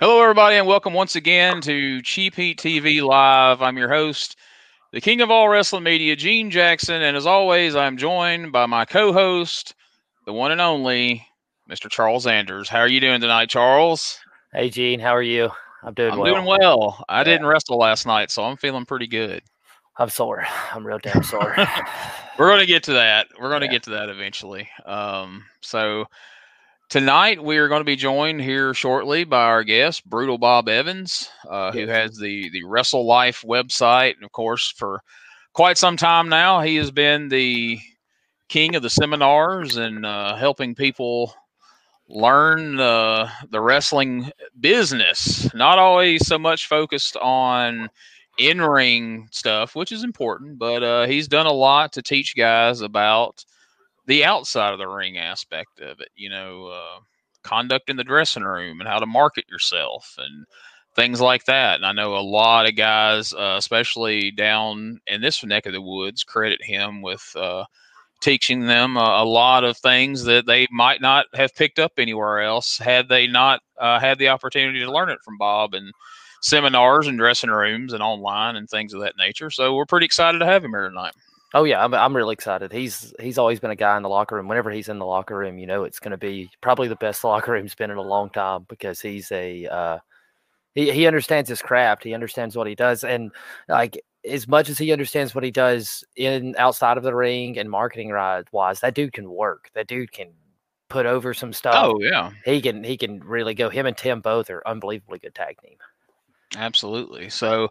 Hello, everybody, and welcome once again to Cheap Heat TV Live. I'm your host, the king of all wrestling media, Gene Jackson, and as always, I'm joined by my co-host, the one and only Mr. Charles Zanders. How are you doing tonight, Charles? Hey, Gene. How are you? I'm doing I'm well. doing well. I yeah. didn't wrestle last night, so I'm feeling pretty good. I'm sore. I'm real damn sore. We're going to get to that. We're going to yeah. get to that eventually. Um, so Tonight, we are going to be joined here shortly by our guest, Brutal Bob Evans, uh, who has the, the Wrestle Life website. And of course, for quite some time now, he has been the king of the seminars and uh, helping people learn uh, the wrestling business. Not always so much focused on in ring stuff, which is important, but uh, he's done a lot to teach guys about the outside of the ring aspect of it, you know, uh, conduct in the dressing room and how to market yourself and things like that. And I know a lot of guys, uh, especially down in this neck of the woods, credit him with uh, teaching them a, a, lot of things that they might not have picked up anywhere else had they not uh, had the opportunity to learn it from Bob and seminars and dressing rooms and online and things of that nature. So we're pretty excited to have him here tonight. Oh yeah, I'm I'm really excited. He's he's always been a guy in the locker room. Whenever he's in the locker room, you know it's going to be probably the best locker room's been in a long time because he's a uh, he he understands his craft. He understands what he does, and like as much as he understands what he does in outside of the ring and marketing wise, that dude can work. That dude can put over some stuff. Oh yeah, he can he can really go. Him and Tim both are unbelievably good tag team. Absolutely. So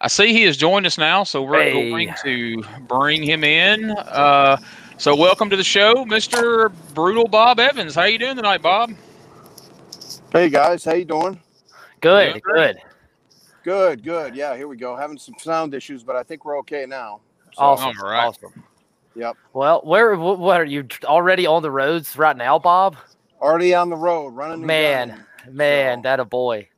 I see he has joined us now, so we're hey. going to bring him in. Uh, so welcome to the show, Mr. Brutal Bob Evans. How you doing tonight, Bob? Hey guys, how you doing? Good, doing good. Good, good. Yeah, here we go. Having some sound issues, but I think we're okay now. So, awesome, all right. awesome. Yep. Well, where what are you already on the roads right now, Bob? Already on the road, running. Man, man, so. that a boy.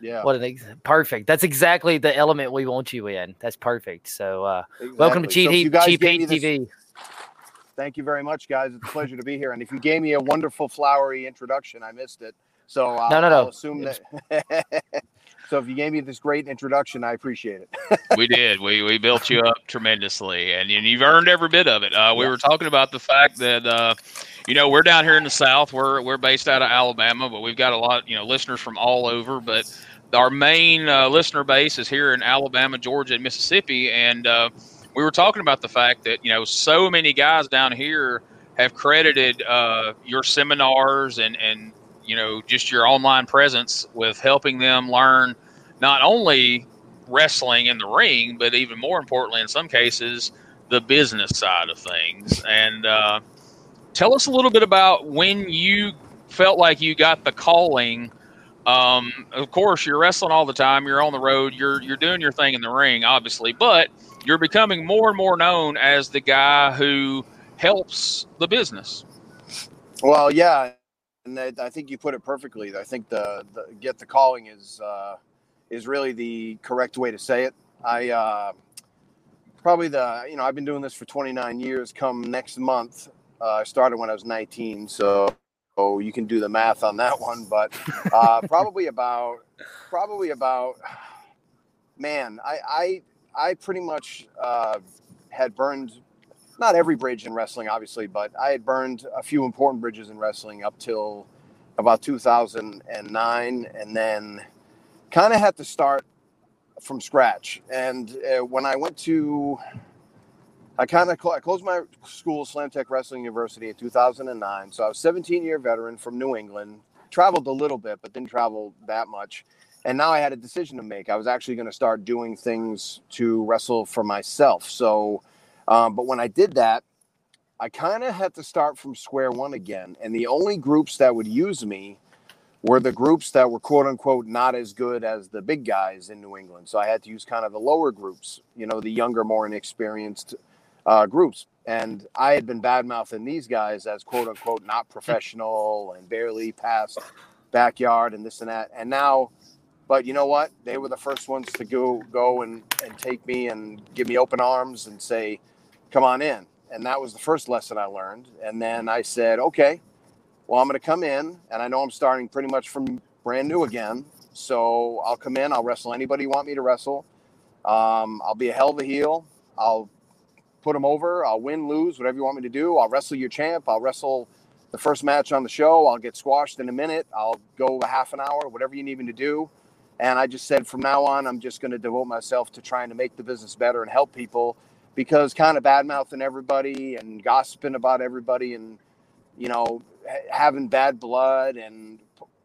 Yeah. What an ex- perfect. That's exactly the element we want you in. That's perfect. So, uh, exactly. welcome to Cheap Heat, so Cheap Heat TV. Thank you very much, guys. It's a pleasure to be here. And if you gave me a wonderful flowery introduction, I missed it. So I'll, no, no, no. I'll assume that. so if you gave me this great introduction, I appreciate it. we did. We we built you up tremendously, and, and you've earned every bit of it. Uh, we were talking about the fact that. Uh, you know, we're down here in the South. We're we're based out of Alabama, but we've got a lot, you know, listeners from all over. But our main uh, listener base is here in Alabama, Georgia, and Mississippi. And uh, we were talking about the fact that you know so many guys down here have credited uh, your seminars and and you know just your online presence with helping them learn not only wrestling in the ring, but even more importantly, in some cases, the business side of things. And uh, tell us a little bit about when you felt like you got the calling um, of course, you're wrestling all the time. You're on the road. You're you're doing your thing in the ring, obviously, but you're becoming more and more known as the guy who helps the business. Well, yeah, and I think you put it perfectly. I think the, the get the calling is uh, is really the correct way to say it. I uh, probably the you know I've been doing this for 29 years. Come next month, uh, I started when I was 19, so Oh, you can do the math on that one, but uh, probably about probably about man, I I I pretty much uh, had burned not every bridge in wrestling, obviously, but I had burned a few important bridges in wrestling up till about 2009, and then kind of had to start from scratch. And uh, when I went to I kind of cl- I closed my school, Slam Tech Wrestling University, in 2009. So I was 17 year veteran from New England. Traveled a little bit, but didn't travel that much. And now I had a decision to make. I was actually going to start doing things to wrestle for myself. So, um, but when I did that, I kind of had to start from square one again. And the only groups that would use me were the groups that were quote unquote not as good as the big guys in New England. So I had to use kind of the lower groups, you know, the younger, more inexperienced uh, groups. And I had been bad mouthing these guys as quote unquote not professional and barely past backyard and this and that. And now, but you know what? They were the first ones to go go and, and take me and give me open arms and say, come on in. And that was the first lesson I learned. And then I said, okay, well, I'm going to come in and I know I'm starting pretty much from brand new again. So I'll come in, I'll wrestle anybody you want me to wrestle. Um, I'll be a hell of a heel. I'll put them over. I'll win, lose, whatever you want me to do. I'll wrestle your champ. I'll wrestle the first match on the show. I'll get squashed in a minute. I'll go a half an hour, whatever you need me to do. And I just said from now on, I'm just going to devote myself to trying to make the business better and help people because kind of bad mouthing everybody and gossiping about everybody and, you know, having bad blood and,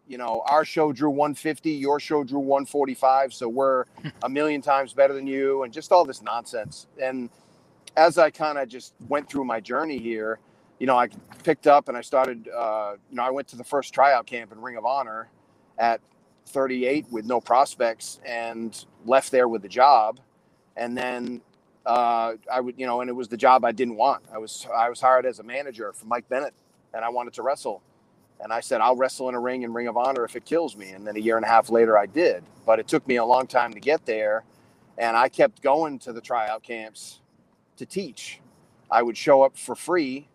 you know, our show drew 150, your show drew 145. So we're a million times better than you and just all this nonsense. And as I kind of just went through my journey here, you know, I picked up and I started, uh, you know, I went to the first tryout camp in Ring of Honor at 38 with no prospects and left there with a job. And then uh, I would, you know, and it was the job I didn't want. I was, I was hired as a manager for Mike Bennett and I wanted to wrestle. And I said, I'll wrestle in a ring in Ring of Honor if it kills me. And then a year and a half later, I did. But it took me a long time to get there. And I kept going to the tryout camps to teach. I would show up for free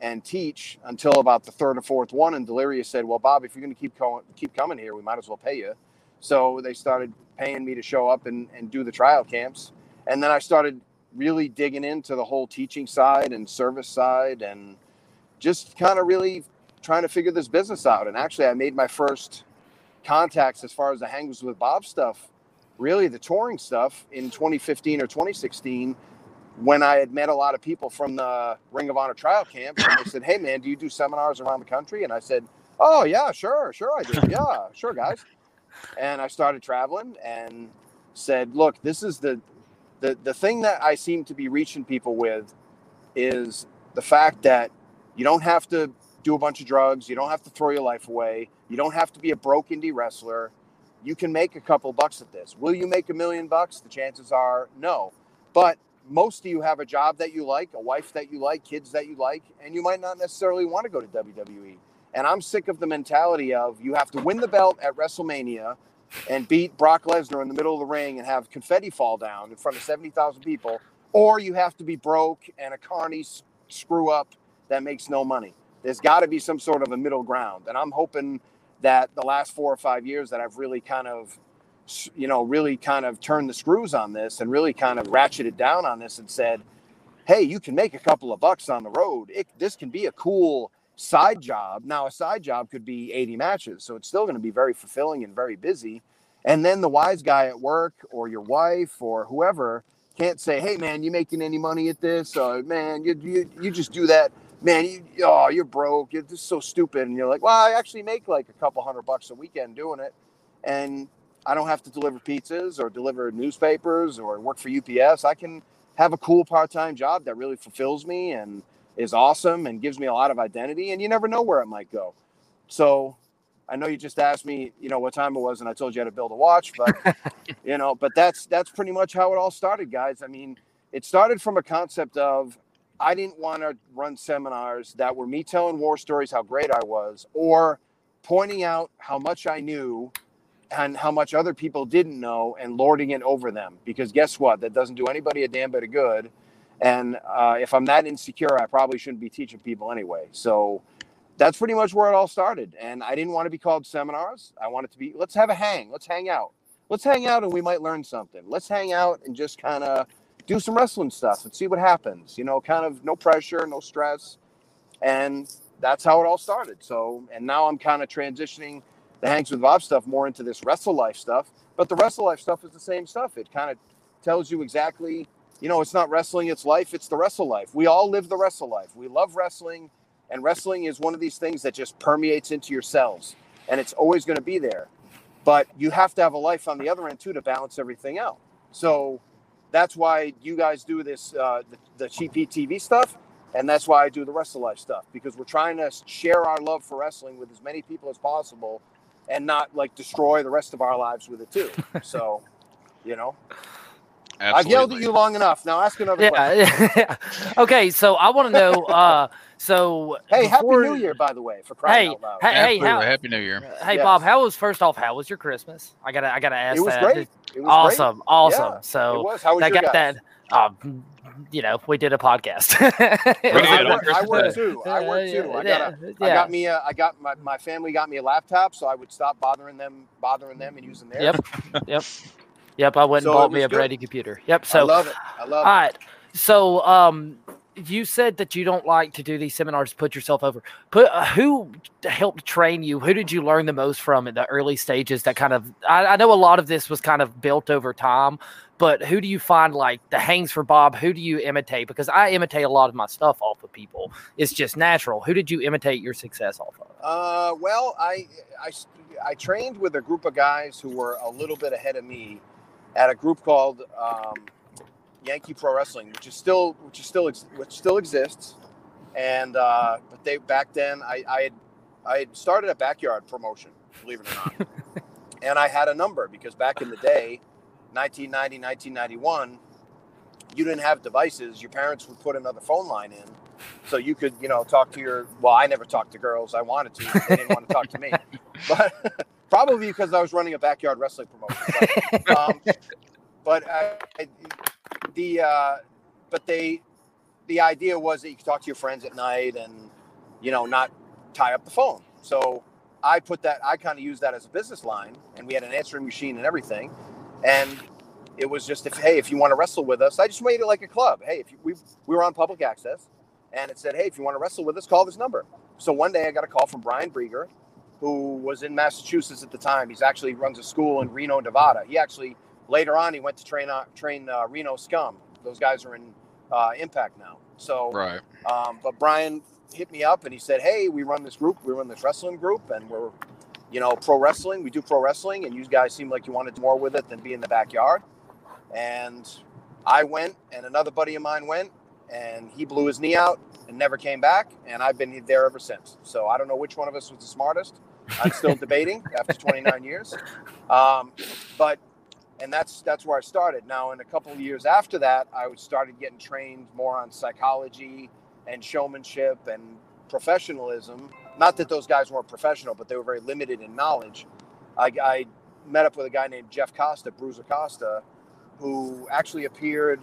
and teach until about the third or fourth one. And Delirious said, "Well, Bob, if you're going to keep going, keep coming here, we might as well pay you." So they started paying me to show up and, and do the tryout camps. And then I started really digging into the whole teaching side and service side and just kind of really trying to figure this business out. And actually, I made my first contacts as far as the hangers with Bob stuff, really the touring stuff in 2015 or 2016 when I had met a lot of people from the Ring of Honor trial camp, and they said, "Hey, man, do you do seminars around the country?" And I said, "Oh yeah, sure, sure I do. Yeah, sure, guys." And I started traveling and said, "Look, this is the the the thing that I seem to be reaching people with is the fact that you don't have to do a bunch of drugs, you don't have to throw your life away, you don't have to be a broke indie wrestler. You can make a couple bucks at this. Will you make a million bucks? The chances are no, but most of you have a job that you like, a wife that you like, kids that you like, and you might not necessarily want to go to WWE. And I'm sick of the mentality of you have to win the belt at WrestleMania and beat Brock Lesnar in the middle of the ring and have confetti fall down in front of 70,000 people, or you have to be broke and a carny screw up that makes no money. There's got to be some sort of a middle ground. And I'm hoping that the last four or five years that I've really kind of you know, really kind of turned the screws on this and really kind of ratcheted down on this and said, hey, you can make a couple of bucks on the road. It, this can be a cool side job. Now, a side job could be 80 matches. So it's still going to be very fulfilling and very busy. And then the wise guy at work or your wife or whoever can't say, hey, man, you making any money at this? Or, man, you, you, you just do that. Man, you, oh, you're broke. You're just so stupid. And you're like, well, I actually make like a couple hundred bucks a weekend doing it. And I don't have to deliver pizzas or deliver newspapers or work for UPS. I can have a cool part-time job that really fulfills me and is awesome and gives me a lot of identity and you never know where it might go. So I know you just asked me, you know, what time it was and I told you how to build a watch, but you know, but that's that's pretty much how it all started, guys. I mean, it started from a concept of I didn't want to run seminars that were me telling war stories how great I was or pointing out how much I knew and how much other people didn't know and lording it over them. Because guess what? That doesn't do anybody a damn bit of good. And uh, if I'm that insecure, I probably shouldn't be teaching people anyway. So that's pretty much where it all started. And I didn't want to be called seminars. I wanted to be, let's have a hang. Let's hang out. Let's hang out and we might learn something. Let's hang out and just kind of do some wrestling stuff and see what happens. You know, kind of no pressure, no stress. And that's how it all started. So, and now I'm kind of transitioning the Hangs with Bob stuff more into this wrestle life stuff. But the wrestle life stuff is the same stuff. It kind of tells you exactly, you know, it's not wrestling, it's life, it's the wrestle life. We all live the wrestle life. We love wrestling, and wrestling is one of these things that just permeates into your cells, and it's always going to be there. But you have to have a life on the other end too to balance everything out. So that's why you guys do this, uh, the, the cheap TV stuff, and that's why I do the wrestle life stuff because we're trying to share our love for wrestling with as many people as possible and not like destroy the rest of our lives with it too. So, you know. Absolutely. I've yelled at you long enough. Now ask another yeah, question. okay, so I want to know. Uh, so hey, before, Happy New Year, by the way, for crying hey, out loud. Hey, how, Happy New Year. Hey, yes. Bob, how was first off? How was your Christmas? I gotta, I gotta ask. It was that. great. It was awesome, great. awesome. Yeah, so it was. How was I got guys? that. Um, you know, we did a podcast. We did. I, on work, I Christmas work too. I work too. I got a, yeah, I got me. A, I got my, my family got me a laptop, so I would stop bothering them, bothering them, and using theirs. Yep. Yep. Yep. I went So and bought me a good. Brady computer. Yep. So I love it. I love all it. right. So, um, you said that you don't like to do these seminars to put yourself over. Put uh, who helped train you? Who did you learn the most from in the early stages? That kind of I, I know a lot of this was kind of built over time, but who do you find like the hangs for Bob? Who do you imitate? Because I imitate a lot of my stuff off of people. It's just natural. Who did you imitate your success off of? Uh, well, I, I I trained with a group of guys who were a little bit ahead of me at a group called um, Yankee Pro Wrestling, which is still which is still ex- which still exists. And uh, but they back then I, I had I had started a backyard promotion, believe it or not, and I had a number because back in the day, 1990, 1991, you didn't have devices. Your parents would put another phone line in, so you could you know talk to your. Well, I never talked to girls. I wanted to. They didn't want to talk to me, but probably because I was running a backyard wrestling promotion. But, um, but I, I, the uh, but they the idea was that you could talk to your friends at night and you know not tie up the phone. So I put that I kind of used that as a business line, and we had an answering machine and everything, and it was just if hey if you want to wrestle with us, I just made it like a club. Hey, if you, we we were on public access, and it said hey if you want to wrestle with us, call this number. So one day I got a call from Brian Brieger, who was in Massachusetts at the time. He's actually runs a school in Reno, Nevada. He actually later on he went to train uh, train uh, Reno Scum. Those guys are in uh, Impact now. So, Right. um, but Brian hit me up and he said, "Hey, we run this group. We run this wrestling group, and we're, you know, pro wrestling. We do pro wrestling, and you guys seem like you wanted more with it than be in the backyard." And I went, and another buddy of mine went, and he blew his knee out and never came back. And I've been there ever since. So I don't know which one of us was the smartest. I'm still debating after 29 years. Um, but and that's that's where I started. Now, in a couple of years after that, I started getting trained more on psychology and showmanship and professionalism. Not that those guys weren't professional, but they were very limited in knowledge. I, I met up with a guy named Jeff Costa, Bruiser Costa, who actually appeared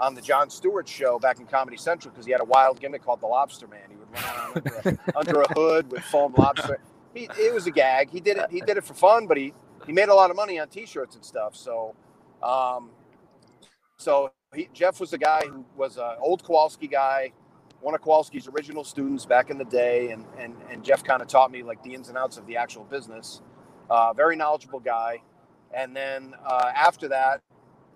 on the Jon Stewart show back in Comedy Central because he had a wild gimmick called the Lobster Man. He would run around under a, under a hood with foam lobster. He, it was a gag. He did it. He did it for fun, but he he made a lot of money on T-shirts and stuff. So, um, so he, Jeff was a guy who was an old Kowalski guy, one of Kowalski's original students back in the day, and and and Jeff kind of taught me like the ins and outs of the actual business. Uh, very knowledgeable guy. And then uh, after that,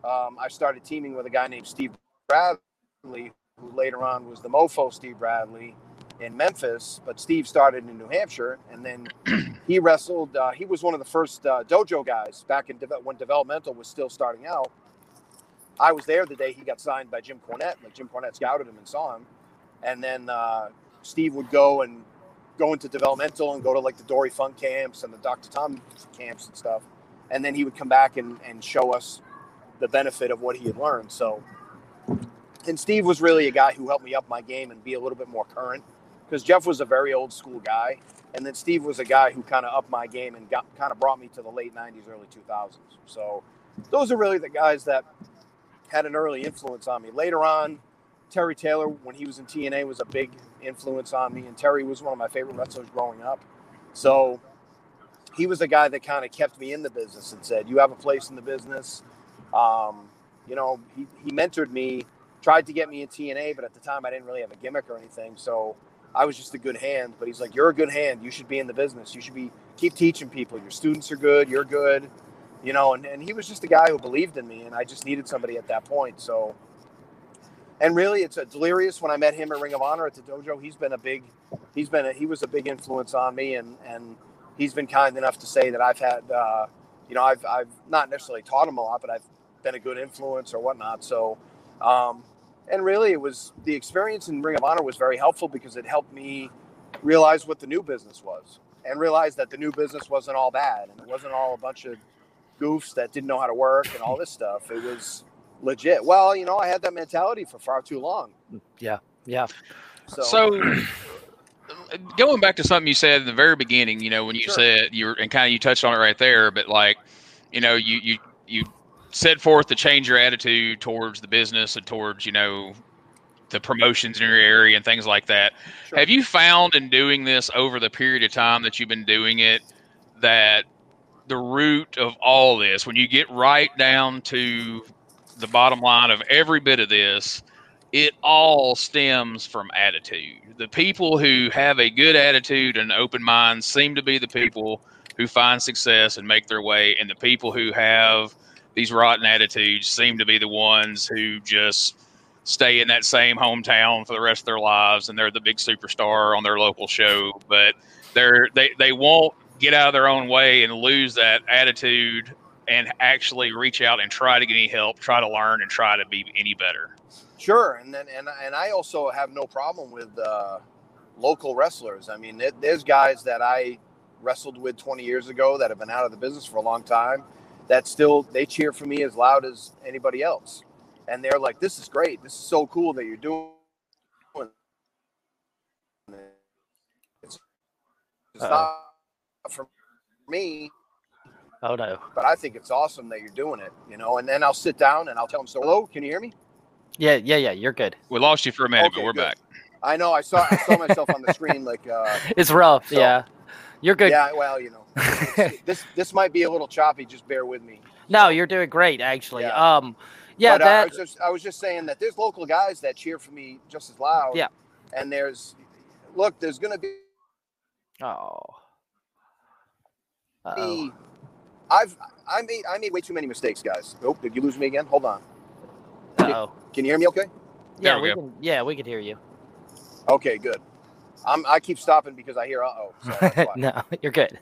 um, I started teaming with a guy named Steve Bradley, who later on was the Mofo Steve Bradley in Memphis. But Steve started in New Hampshire, and then he wrestled. Uh, he was one of the first uh, dojo guys back in deve- when developmental was still starting out. I was there the day he got signed by Jim Cornette. Like Jim Cornette scouted him and saw him, and then uh, Steve would go and go into developmental and go to like the Dory Funk camps and the Dr. Tom camps and stuff, and then he would come back and, and show us the benefit of what he had learned. So, and Steve was really a guy who helped me up my game and be a little bit more current because Jeff was a very old school guy, and then Steve was a guy who kind of upped my game and got kind of brought me to the late '90s, early 2000s. So, those are really the guys that had an early influence on me. Later on, Terry Taylor, when he was in TNA, was a big influence on me, and Terry was one of my favorite wrestlers growing up. So he was the guy that kind of kept me in the business and said, "You have a place in the business." Um, you know, he, he mentored me, tried to get me in TNA, but at the time I didn't really have a gimmick or anything, so I was just a good hand. But he's like, "You're a good hand. You should be in the business. You should be keep teaching people. Your students are good. You're good." You know, and, and he was just a guy who believed in me, and I just needed somebody at that point. So and really it's a delirious when i met him at ring of honor at the dojo he's been a big he's been a, he was a big influence on me and and he's been kind enough to say that i've had uh, you know i've i've not necessarily taught him a lot but i've been a good influence or whatnot so um, and really it was the experience in ring of honor was very helpful because it helped me realize what the new business was and realize that the new business wasn't all bad and it wasn't all a bunch of goofs that didn't know how to work and all this stuff it was legit. Well, you know, I had that mentality for far too long. Yeah. Yeah. So, So, going back to something you said in the very beginning, you know, when you Sure. said you were, and kind of you touched on it right there, but like, you know, you you you set forth to change your attitude towards the business and towards you know the promotions in your area and things like that. Sure. Have you found in doing this over the period of time that you've been doing it that the root of all this, when you get right down to the bottom line of every bit of this, it all stems from attitude. The people who have a good attitude and open mind seem to be the people who find success and make their way, and the people who have these rotten attitudes seem to be the ones who just stay in that same hometown for the rest of their lives and they're the big superstar on their local show. But they're they, they won't get out of their own way and lose that attitude and actually reach out and try to get any help try to learn and try to be any better. Sure and then and, and i also have no problem with uh, local wrestlers. I mean there's guys that i wrestled with 20 years ago that have been out of the business for a long time that still they cheer for me as loud as anybody else. And they're like this is great. This is so cool that you're doing it's, it's not for me oh no. but i think it's awesome that you're doing it you know? And then i'll sit down and i'll tell them so hello can you hear me? Yeah yeah yeah you're good. We lost you for a minute okay, but we're good. back. I know i saw i saw myself on the screen like uh it's rough so, yeah. You're good. Yeah well you know this this might be a little choppy. Just bear with me. No, you're doing great, actually. Yeah. Um, yeah, but, that. Uh, I was, just, I was just saying that there's local guys that cheer for me just as loud. Yeah. And there's, look, there's gonna be. Oh. Uh-oh. I've I made I made way too many mistakes, guys. Oh, did you lose me again? Hold on. Oh. Can you hear me? Okay. Yeah, we, we can. Yeah, we can hear you. Okay, good. I'm, I keep stopping because I hear uh oh. So no, you're good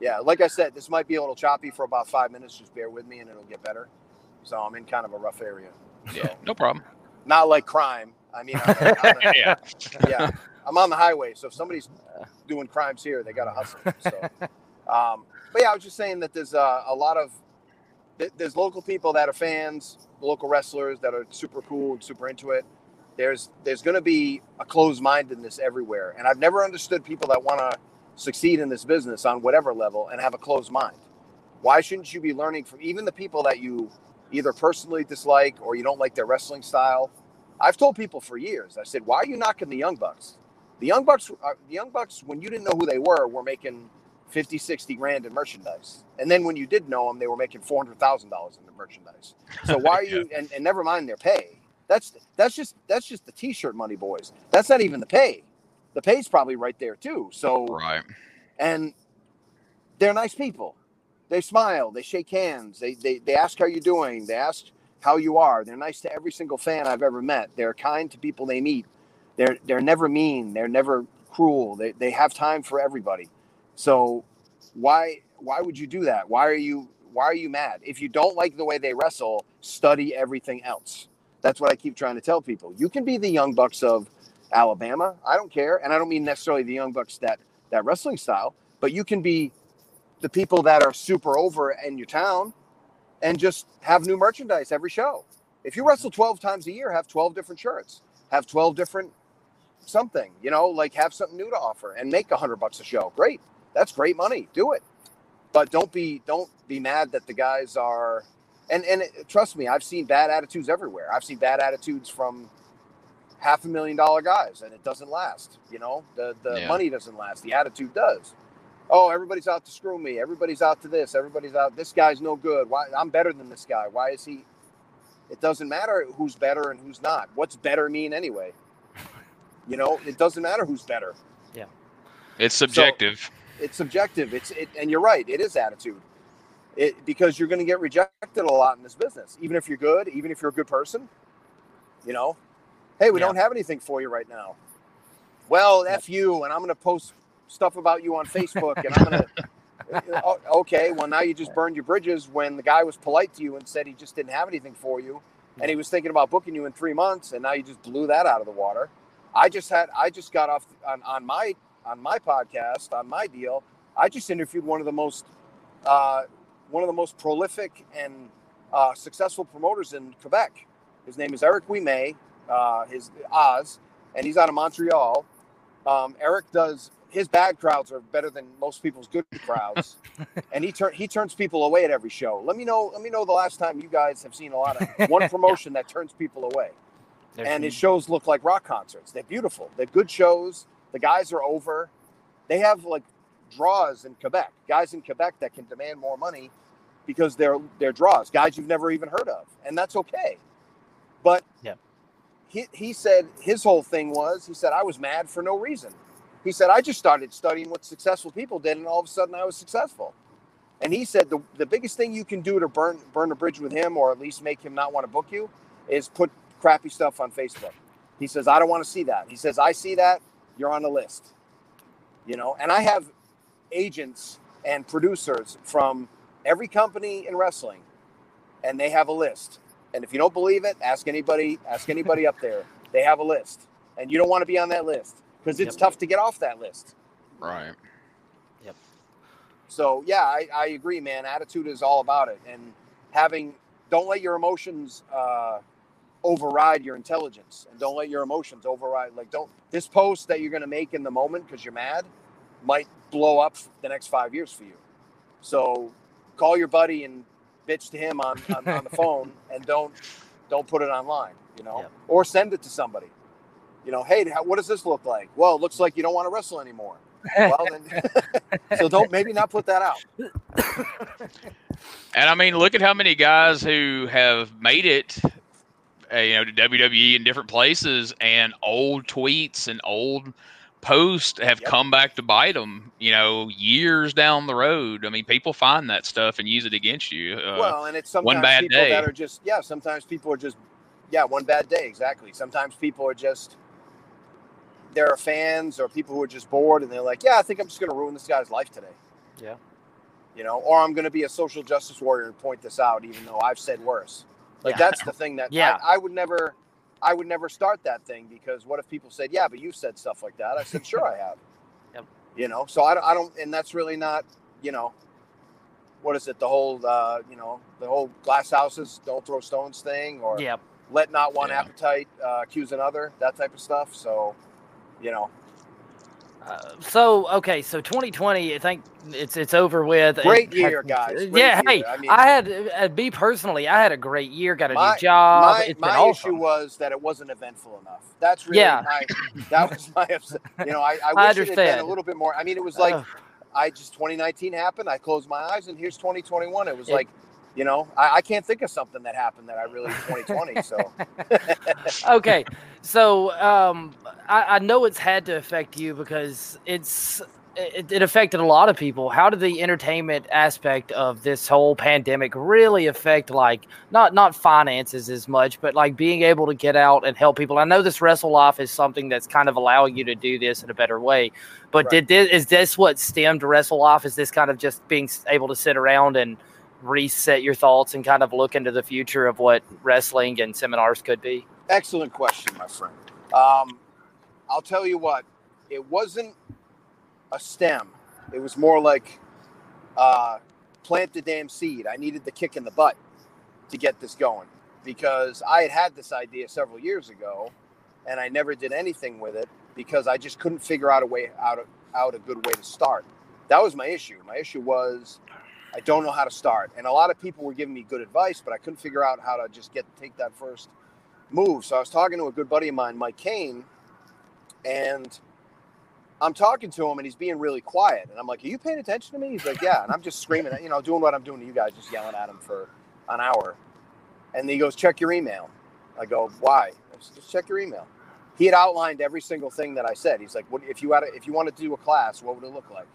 yeah, like I said, this might be a little choppy for about five minutes. Just bear with me, and it'll get better. So I'm in kind of a rough area. Yeah, no problem. Not like crime. I mean, I'm, I'm a, yeah, yeah. I'm on the highway, so if somebody's doing crimes here, they got to hustle. So, um, but yeah, I was just saying that there's uh, a lot of there's local people that are fans, local wrestlers that are super cool and super into it. There's there's going to be a closed mindedness everywhere, and I've never understood people that want to succeed in this business on whatever level and have a closed mind? Why shouldn't you be learning from even the people that you either personally dislike or you don't like their wrestling style? I've told people for years. I said, "Why are you knocking the Young Bucks? The Young Bucks, uh, the Young Bucks, when you didn't know who they were, were making 50, 60 grand in merchandise. And then when you did know them, they were making $400,000 in the merchandise. So why are yeah. you, and, and never mind their pay. That's, that's just, that's just the t-shirt money boys. That's not even the pay the pay's probably right there too. So right, and they're nice people. They smile, they shake hands, they they they ask how you're doing, they ask how you are. They're nice to every single fan I've ever met. They're kind to people they meet. They're they're never mean. They're never cruel. They they have time for everybody. So why why would you do that? Why are you why are you mad? If you don't like the way they wrestle, study everything else. That's what I keep trying to tell people. You can be the young bucks of Alabama. I don't care, and I don't mean necessarily the Young Bucks that that wrestling style, but you can be the people that are super over in your town and just have new merchandise every show. If you wrestle 12 times a year, have 12 different shirts, have 12 different something, you know, like have something new to offer and make a hundred bucks a show. Great. That's great money. Do it. But don't be, don't be mad that the guys are, and, and trust me, I've seen bad attitudes everywhere. I've seen bad attitudes from half a million dollar guys and it doesn't last. You know, the, the yeah. money doesn't last. The attitude does. Oh, everybody's out to screw me. Everybody's out to this. Everybody's out. This guy's no good. Why I'm better than this guy. Why is he? It doesn't matter who's better and who's not. What's better mean anyway? You know, it doesn't matter who's better. Yeah. It's subjective. So it's subjective. It's it, and you're right. It is attitude. It because you're going to get rejected a lot in this business. Even if you're good, even if you're a good person, you know, Hey, we yeah. don't have anything for you right now. Well, F you, and I'm going to post stuff about you on Facebook, and I'm going to. Oh, okay, well, now you just burned your bridges when the guy was polite to you and said he just didn't have anything for you, and he was thinking about booking you in three months, and now you just blew that out of the water. I just had, I just got off on, on my on my podcast on my deal. I just interviewed one of the most, uh, one of the most prolific and uh, successful promoters in Quebec. His name is Eric Ouimet uh, his Oz, and he's out of Montreal. Um, Eric does his bad crowds are better than most people's good crowds, and he turn he turns people away at every show. Let me know. Let me know the last time you guys have seen a lot of one promotion that turns people away. And his shows look like rock concerts. They're beautiful. They're good shows. The guys are over. They have like draws in Quebec. Guys in Quebec that can demand more money because they're they're draws. Guys you've never even heard of, and that's okay. But Yeah. He he said his whole thing was he said I was mad for no reason. He said I just started studying what successful people did, and all of a sudden I was successful. And he said the, the biggest thing you can do to burn burn a bridge with him, or at least make him not want to book you, is put crappy stuff on Facebook. He says, I don't want to see that. He says, I see that, you're on the list. You know, and I have agents and producers from every company in wrestling, and they have a list. And if you don't believe it, ask anybody, ask anybody up there. They have a list. And you don't want to be on that list because it's Yep. tough to get off that list. Right. Yep. So yeah, I, I agree, man. Attitude is all about it, and having don't let your emotions uh, override your intelligence, and don't let your emotions override. Like don't this post that you're gonna make in the moment because you're mad might blow up the next five years for you. So call your buddy and bitch to him on on, on the phone, and don't don't put it online. You know, Yep. or send it to somebody. You know, hey, how- what does this look like? Well, it looks like you don't want to wrestle anymore. Well, then, so don't maybe not put that out. And I mean, look at how many guys who have made it, uh, you know, to WWE in different places, and old tweets and old posts have Yep. come back to bite them. You know, years down the road. I mean, people find that stuff and use it against you. Uh, well, and it's sometimes one bad people day. that are just yeah. Sometimes people are just yeah, one bad day exactly. Sometimes people are just there are fans or people who are just bored and they're like, yeah, I think I'm just going to ruin this guy's life today. Yeah. You know, or I'm going to be a social justice warrior and point this out, even though I've said worse. Like Yeah. that's the thing that Yeah. I, I would never, I would never start that thing because what if people said, yeah, but you said stuff like that? I said, sure, I have. Yep. You know, so I don't, I don't, and that's really not, you know, what is it? The whole, uh, you know, the whole glass houses don't throw stones thing, or Yep. let not one Yeah. appetite uh, accuse another, that type of stuff. So, you know, Uh, so okay, so 2020, I think it's it's over with. Great It year, guys. Great yeah, year. hey, I I, had uh, me personally, I had a great year. Got a My- new job. my, it's been my awesome. issue was that it wasn't eventful enough. That's really Yeah. my, that was my, upset. you know, I, I I wish it had been a little bit more. I mean, it was like, Ugh. I just 2019 happened. I closed my eyes, and here's 2021. It was It- like, you know, I, I can't think of something that happened that I really 2020. So okay, so um, I, I know it's had to affect you because it's it, it affected a lot of people. How did the entertainment aspect of this whole pandemic really affect like not not finances as much, but like being able to get out and help people? I know this Wrestle Life is something that's kind of allowing you to do this in a better way, but Right. did this is this what stemmed Wrestle Life? Is this kind of just being able to sit around and reset your thoughts and kind of look into the future of what wrestling and seminars could be? excellent question, my friend. Um, I'll tell you what, it wasn't a stem. It was more like uh, plant the damn seed. I needed the kick in the butt to get this going because I had had this idea several years ago, and I never did anything with it because I just couldn't figure out a way out of, out a good way to start. That was my issue. My issue was I don't know how to start, and a lot of people were giving me good advice, but I couldn't figure out how to just get take that first move. So I was talking to a good buddy of mine, Mike Kane, and I'm talking to him, and he's being really quiet. And I'm like, "Are you paying attention to me?" He's like, "Yeah." And I'm just screaming, you know, doing what I'm doing to you guys, just yelling at him for an hour. And he goes, "Check your email." I go, "Why?" I said, "Just check your email." He had outlined every single thing that I said. He's like, "What if you had a, if you wanted to do a class? What would it look like?"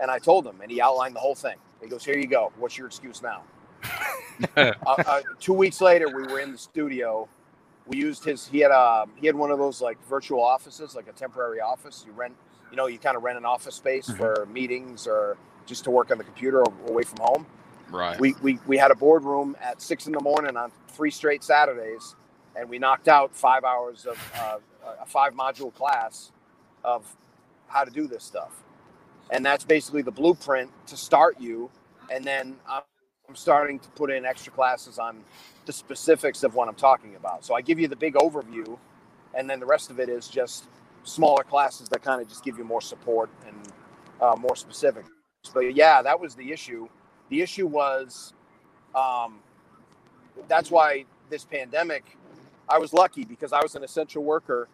And I told him, and he outlined the whole thing. He goes, "Here you go. What's your excuse now?" uh, uh, two weeks later, we were in the studio. We used his. He had a. He had one of those like virtual offices, like a temporary office. You rent. You know, you kind of rent an office space Mhm. for meetings or just to work on the computer away from home. right. We, we we had a boardroom at six in the morning on three straight Saturdays, and we knocked out five hours of uh, a five module class of how to do this stuff, and that's basically the blueprint to start you. And then I'm starting to put in extra classes on the specifics of what I'm talking about. So I give you the big overview, and then the rest of it is just smaller classes that kind of just give you more support and uh, more specific. But yeah, that was the issue. The issue was um, that's why this pandemic, I was lucky because I was an essential worker.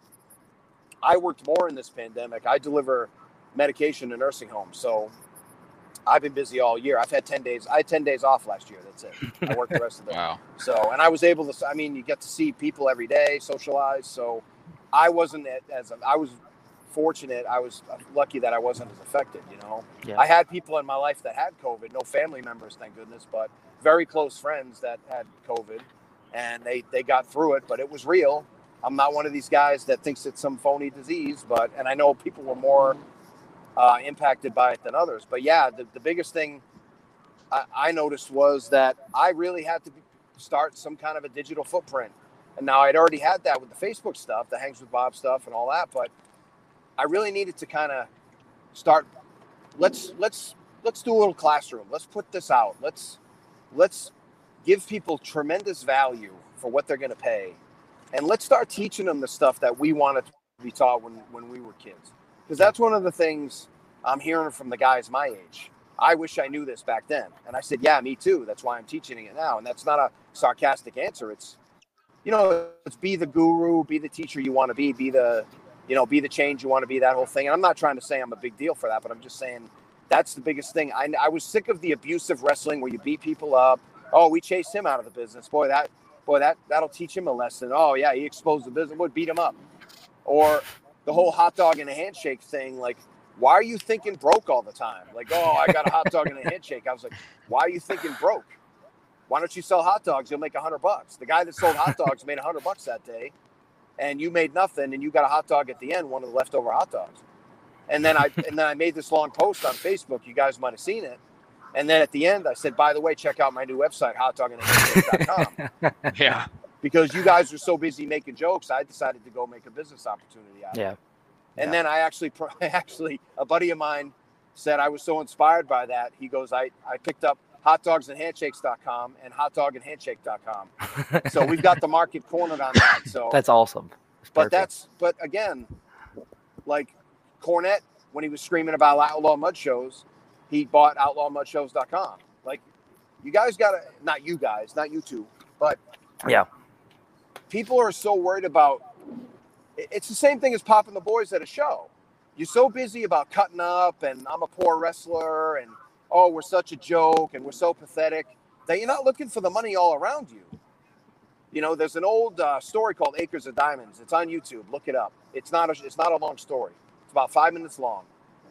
I worked more in this pandemic. I deliver medication to nursing homes. So I've been busy all year. I've had 10 days. I had 10 days off last year. That's it. I worked the rest of the Wow. So, and I was able to, I mean, you get to see people every day, socialize. So I wasn't as, I was fortunate. I was lucky that I wasn't as affected, you know. Yeah. I had people in my life that had COVID, no family members, thank goodness, but very close friends that had COVID and they, they got through it, but it was real. I'm not one of these guys that thinks it's some phony disease, but, and I know people were more uh, impacted by it than others. But yeah, the, the biggest thing I, I noticed was that I really had to start some kind of a digital footprint. And now I'd already had that with the Facebook stuff, the Hangs with Bob stuff, and all that. But I really needed to kind of start. Let's let's let's do a little classroom. Let's put this out. Let's let's give people tremendous value for what they're going to pay, and let's start teaching them the stuff that we wanted to be taught when when we were kids. Because that's one of the things I'm hearing from the guys my age. I wish I knew this back then. And I said, Yeah, me too. That's why I'm teaching it now. And that's not a sarcastic answer. It's, you know, it's be the guru, be the teacher you want to be, be the, you know, be the change you want to be, that whole thing. And I'm not trying to say I'm a big deal for that, but I'm just saying that's the biggest thing. I, I was sick of the abusive wrestling where you beat people up. Oh, we chased him out of the business. Boy, that, boy, that, that'll teach him a lesson. Oh, yeah, he exposed the business. Would beat him up. Or the whole hot dog and a handshake thing. Like, why are you thinking broke all the time? Like, oh, I got a hot dog and a handshake. I was like, why are you thinking broke? Why don't you sell hot dogs? You'll make a hundred bucks. The guy that sold hot dogs made a hundred bucks that day, and you made nothing, and you got a hot dog at the end, one of the leftover hot dogs. And then I and then I made this long post on Facebook. You guys might have seen it. And then at the end, I said, by the way, check out my new website, hotdogandhandshake.com. Yeah. Because you guys were so busy making jokes, I decided to go make a business opportunity out of it. Yeah. And Yeah. then I actually, actually, a buddy of mine said I was so inspired by that. He goes, I, I picked up hotdogsandhandshakes.com and hotdogandhandshake.com. So we've got the market cornered on that. So, That's awesome. That's but that's, but again, like Cornette, when he was screaming about outlaw mud shows, he bought outlawmudshows.com. Like, you guys got to, not you guys, not you two, but Yeah. People are so worried about it's the same thing as popping the boys at a show. You're so busy about cutting up and I'm a poor wrestler and oh, we're such a joke and we're so pathetic that you're not looking for the money all around you. You know, there's an old uh, story called Acres of Diamonds. It's on YouTube. Look it up. It's not a, it's not a long story. It's about five minutes long,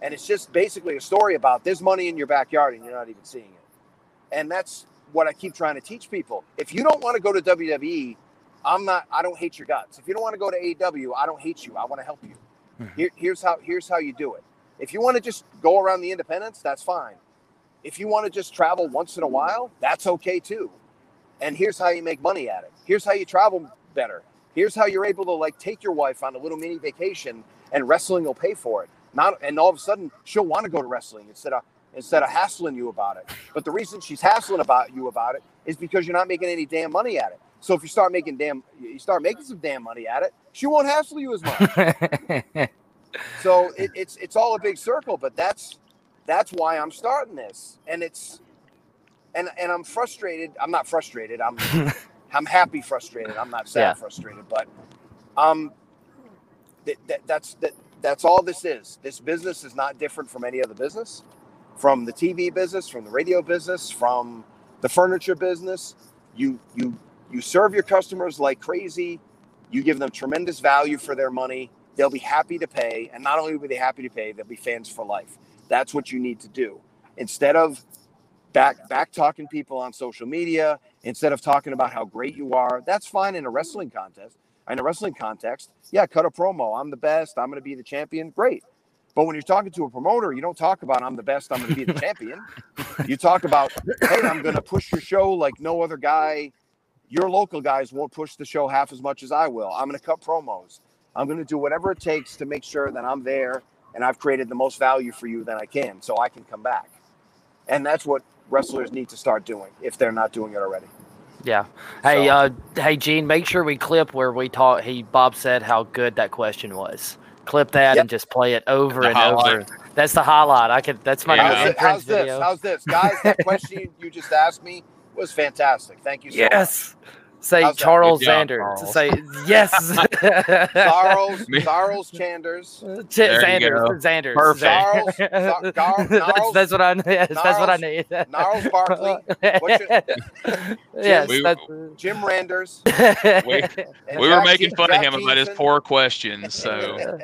and it's just basically a story about there's money in your backyard and you're not even seeing it. And that's what I keep trying to teach people. If you don't want to go to WWE, I'm not. I don't hate your guts. If you don't want to go to AEW, I don't hate you. I want to help you. Mhm. Here, here's how. Here's how you do it. If you want to just go around the independents, that's fine. If you want to just travel once in a while, that's okay too. And here's how you make money at it. Here's how you travel better. Here's how you're able to like take your wife on a little mini vacation and wrestling will pay for it. Not and all of a sudden she'll want to go to wrestling instead of instead of hassling you about it. But the reason she's hassling about you about it is because you're not making any damn money at it. So if you start making damn you start making some damn money at it, she won't hassle you as much. so it, it's it's all a big circle but that's that's why i'm starting this. And it's and and i'm frustrated. I'm not frustrated. I'm i'm happy frustrated. I'm not sad Yeah. frustrated but um that, that that's that that's all this is. This business is not different from any other business. From the tv business from the radio business from the furniture business you you you serve your customers like crazy. You give them tremendous value for their money. They'll be happy to pay and not only will they be happy to pay they'll be fans for life. That's what you need to do. Instead of back back talking people on social media instead of talking about how great you are that's fine in a wrestling contest. In a wrestling context yeah cut a promo. I'm the best. I'm going to be the champion. Great. But when you're talking to a promoter you don't talk about i'm the best. I'm going to be the champion. You talk about hey i'm going to push your show like no other guy your local guys won't push the show half as much as i will i'm going to cut promos i'm going to do whatever it takes to make sure that i'm there and i've created the most value for you that i can so i can come back and that's what wrestlers need to start doing if they're not doing it already Yeah. Hey, So- uh, hey, Gene, make sure we clip where we talk. He Bob said how good that question was. clip that Yep. and just play it over The and highlight. over. That's the highlight. I could. That's my Yeah. How's, it- how's this? video. How's this, guys? That question you just asked me was fantastic. Thank you so yes. Say How's? Charles Good job, Zander. Charles. Say yes. Charles, Charles Chanders. Ch- There you Zander. Zander. Perfect. Charles- Char- Gar- that's, that's what I. Yes, that's what I Gnarls- need. Gnarls Barkley. What's yes, We- that's. Jim Randers. We- We were making Ke- fun of Jack him about his poor questions, so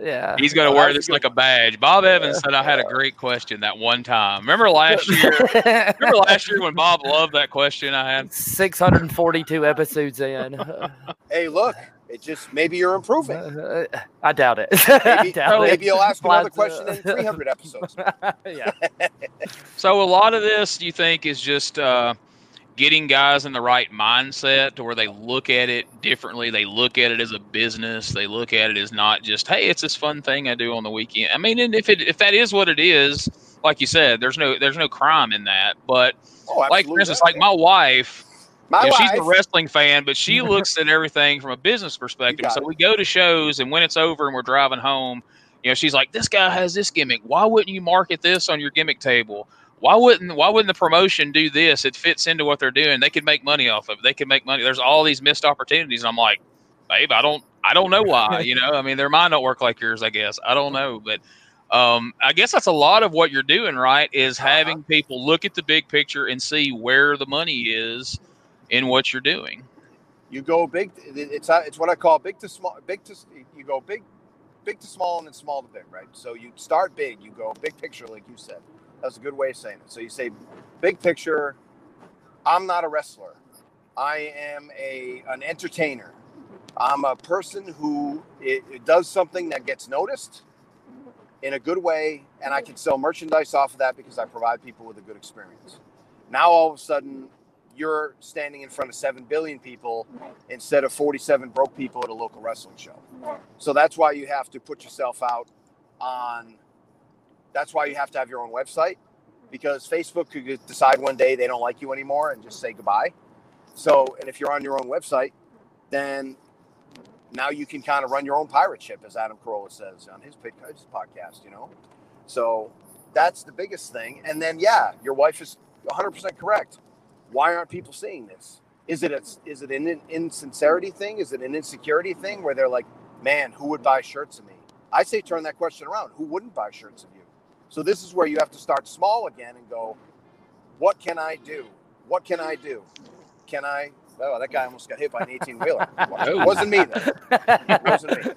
yeah. he's going to Oh, wear that was a this good like a badge. Bob Evans said I had a great question that one time. Remember last year? Remember last year when Bob loved that question I had? 642 episodes in. Hey, look, it just maybe you're improving. Uh, I doubt it. Maybe, doubt maybe it. you'll ask another Lots question of- in 300 episodes. yeah. So a lot of this, do you think, is just uh, getting guys in the right mindset to where they look at it differently? They look at it as a business. They look at it as not just, hey, it's this fun thing I do on the weekend. I mean, and if it if that is what it is, like you said, there's no there's no crime in that. But Oh, like for instance, like my wife, My you know, she's a wrestling fan, but she looks at everything from a business perspective. So it. we go to shows, and when it's over and we're driving home, you know, she's like, "This guy has this gimmick. Why wouldn't you market this on your gimmick table? Why wouldn't Why wouldn't the promotion do this? It fits into what they're doing. They could make money off of it. They could make money. There's all these missed opportunities." And I'm like, "Babe, I don't, I don't know why. You know, I mean, their mind don't work like yours. I guess I don't know, but." Um, I guess that's a lot of what you're doing, right? Is Uh-huh. having people look at the big picture and see where the money is in what you're doing. you go big. It's uh, it's what I call big to small. Big to you go big, big to small, and then small to big, right? So you start big. You go big picture, like you said. That's a good way of saying it. So you say, big picture. I'm not a wrestler. I am a an entertainer. I'm a person who it, it does something that gets noticed in a good way, and I can sell merchandise off of that because I provide people with a good experience. Now all of a sudden, you're standing in front of seven billion people instead of 47 broke people at a local wrestling show. So that's why you have to put yourself out on. That's why you have to have your own website because Facebook could decide one day they don't like you anymore and just say goodbye. So, and if you're on your own website, then now you can kind of run your own pirate ship, as Adam Carolla says on his, podcast, you know? So that's the biggest thing. And then, yeah, your wife is 100% correct. Why aren't people seeing this? Is it a, is it an insincerity thing? Is it an insecurity thing where they're like, man, who would buy shirts of me? I say turn that question around. Who wouldn't buy shirts of you? So this is where you have to start small again and go, what can I do? What can I do? Can I? Oh, that guy almost got hit by an 18 wheeler. It wasn't me. Though. It wasn't me.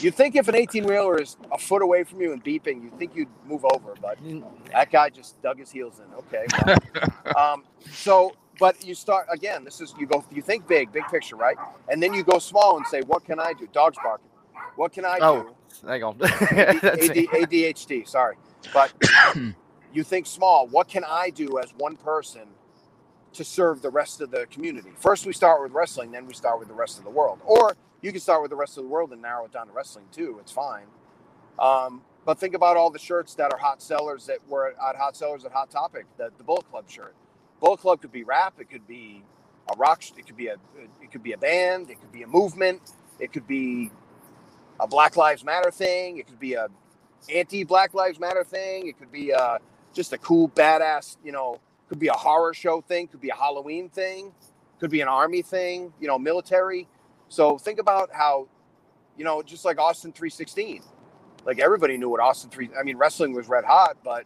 You'd think if an 18 wheeler is a foot away from you and beeping, you'd think you'd move over, but that guy just dug his heels in. Okay. Well, um, so, but you start again. This is you go. You think big, big picture, right? And then you go small and say, "What can I do?" Dogs barking. What can I Oh, do? hang on. AD, That's me. ADHD. Sorry, but you think small. What can I do as one person to serve the rest of the community? First, we start with wrestling, then we start with the rest of the world. Or you can start with the rest of the world and narrow it down to wrestling too. It's fine. Um, but think about all the shirts that are hot sellers that were at hot sellers at Hot Topic. The, the Bullet Club shirt. Bullet Club could be rap. It could be a rock. It could be a. It could be a band. It could be a movement. It could be a Black Lives Matter thing. It could be a anti Black Lives Matter thing. It could be uh just a cool badass. You know, could be a horror show thing. Could be a Halloween thing. Could be an army thing. You know, military. So think about how, you know, just like Austin 316. Like everybody knew what Austin 3 I mean wrestling was red hot, but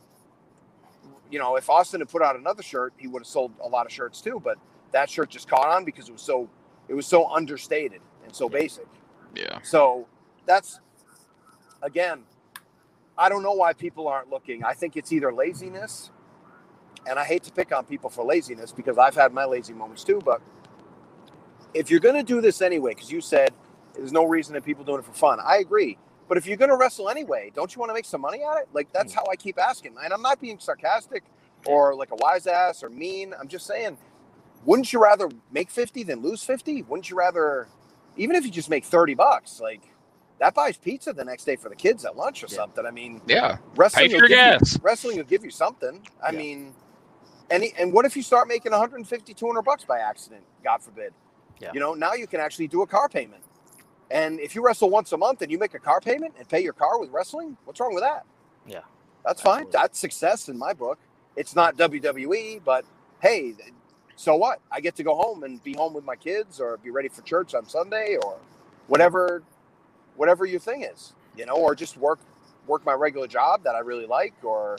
you know, if Austin had put out another shirt, he would have sold a lot of shirts too, but that shirt just caught on because it was so it was so understated and so basic. Yeah. So that's again, I don't know why people aren't looking. I think it's either laziness, and I hate to pick on people for laziness because I've had my lazy moments too. But if you're going to do this anyway, because you said there's no reason that people doing it for fun, I agree. But if you're going to wrestle anyway, don't you want to make some money at it? Like that's hmm. how I keep asking, and I'm not being sarcastic or like a wise ass or mean. I'm just saying, wouldn't you rather make fifty than lose fifty? Wouldn't you rather, even if you just make thirty bucks, like that buys pizza the next day for the kids at lunch or Yeah. something. I mean, Yeah. wrestling Pay will for your give you- wrestling will give you something. I Yeah. mean, any and what if you start making 150, 200 bucks by accident? God forbid. Yeah. You know, now you can actually do a car payment, And if you wrestle once a month and you make a car payment and pay your car with wrestling, what's wrong with that? Yeah. That's fine. Absolutely. That's success in my book. It's not WWE, but hey, so what? I get to go home and be home with my kids or be ready for church on Sunday or whatever whatever your thing is, you know, or just work work my regular job that I really like or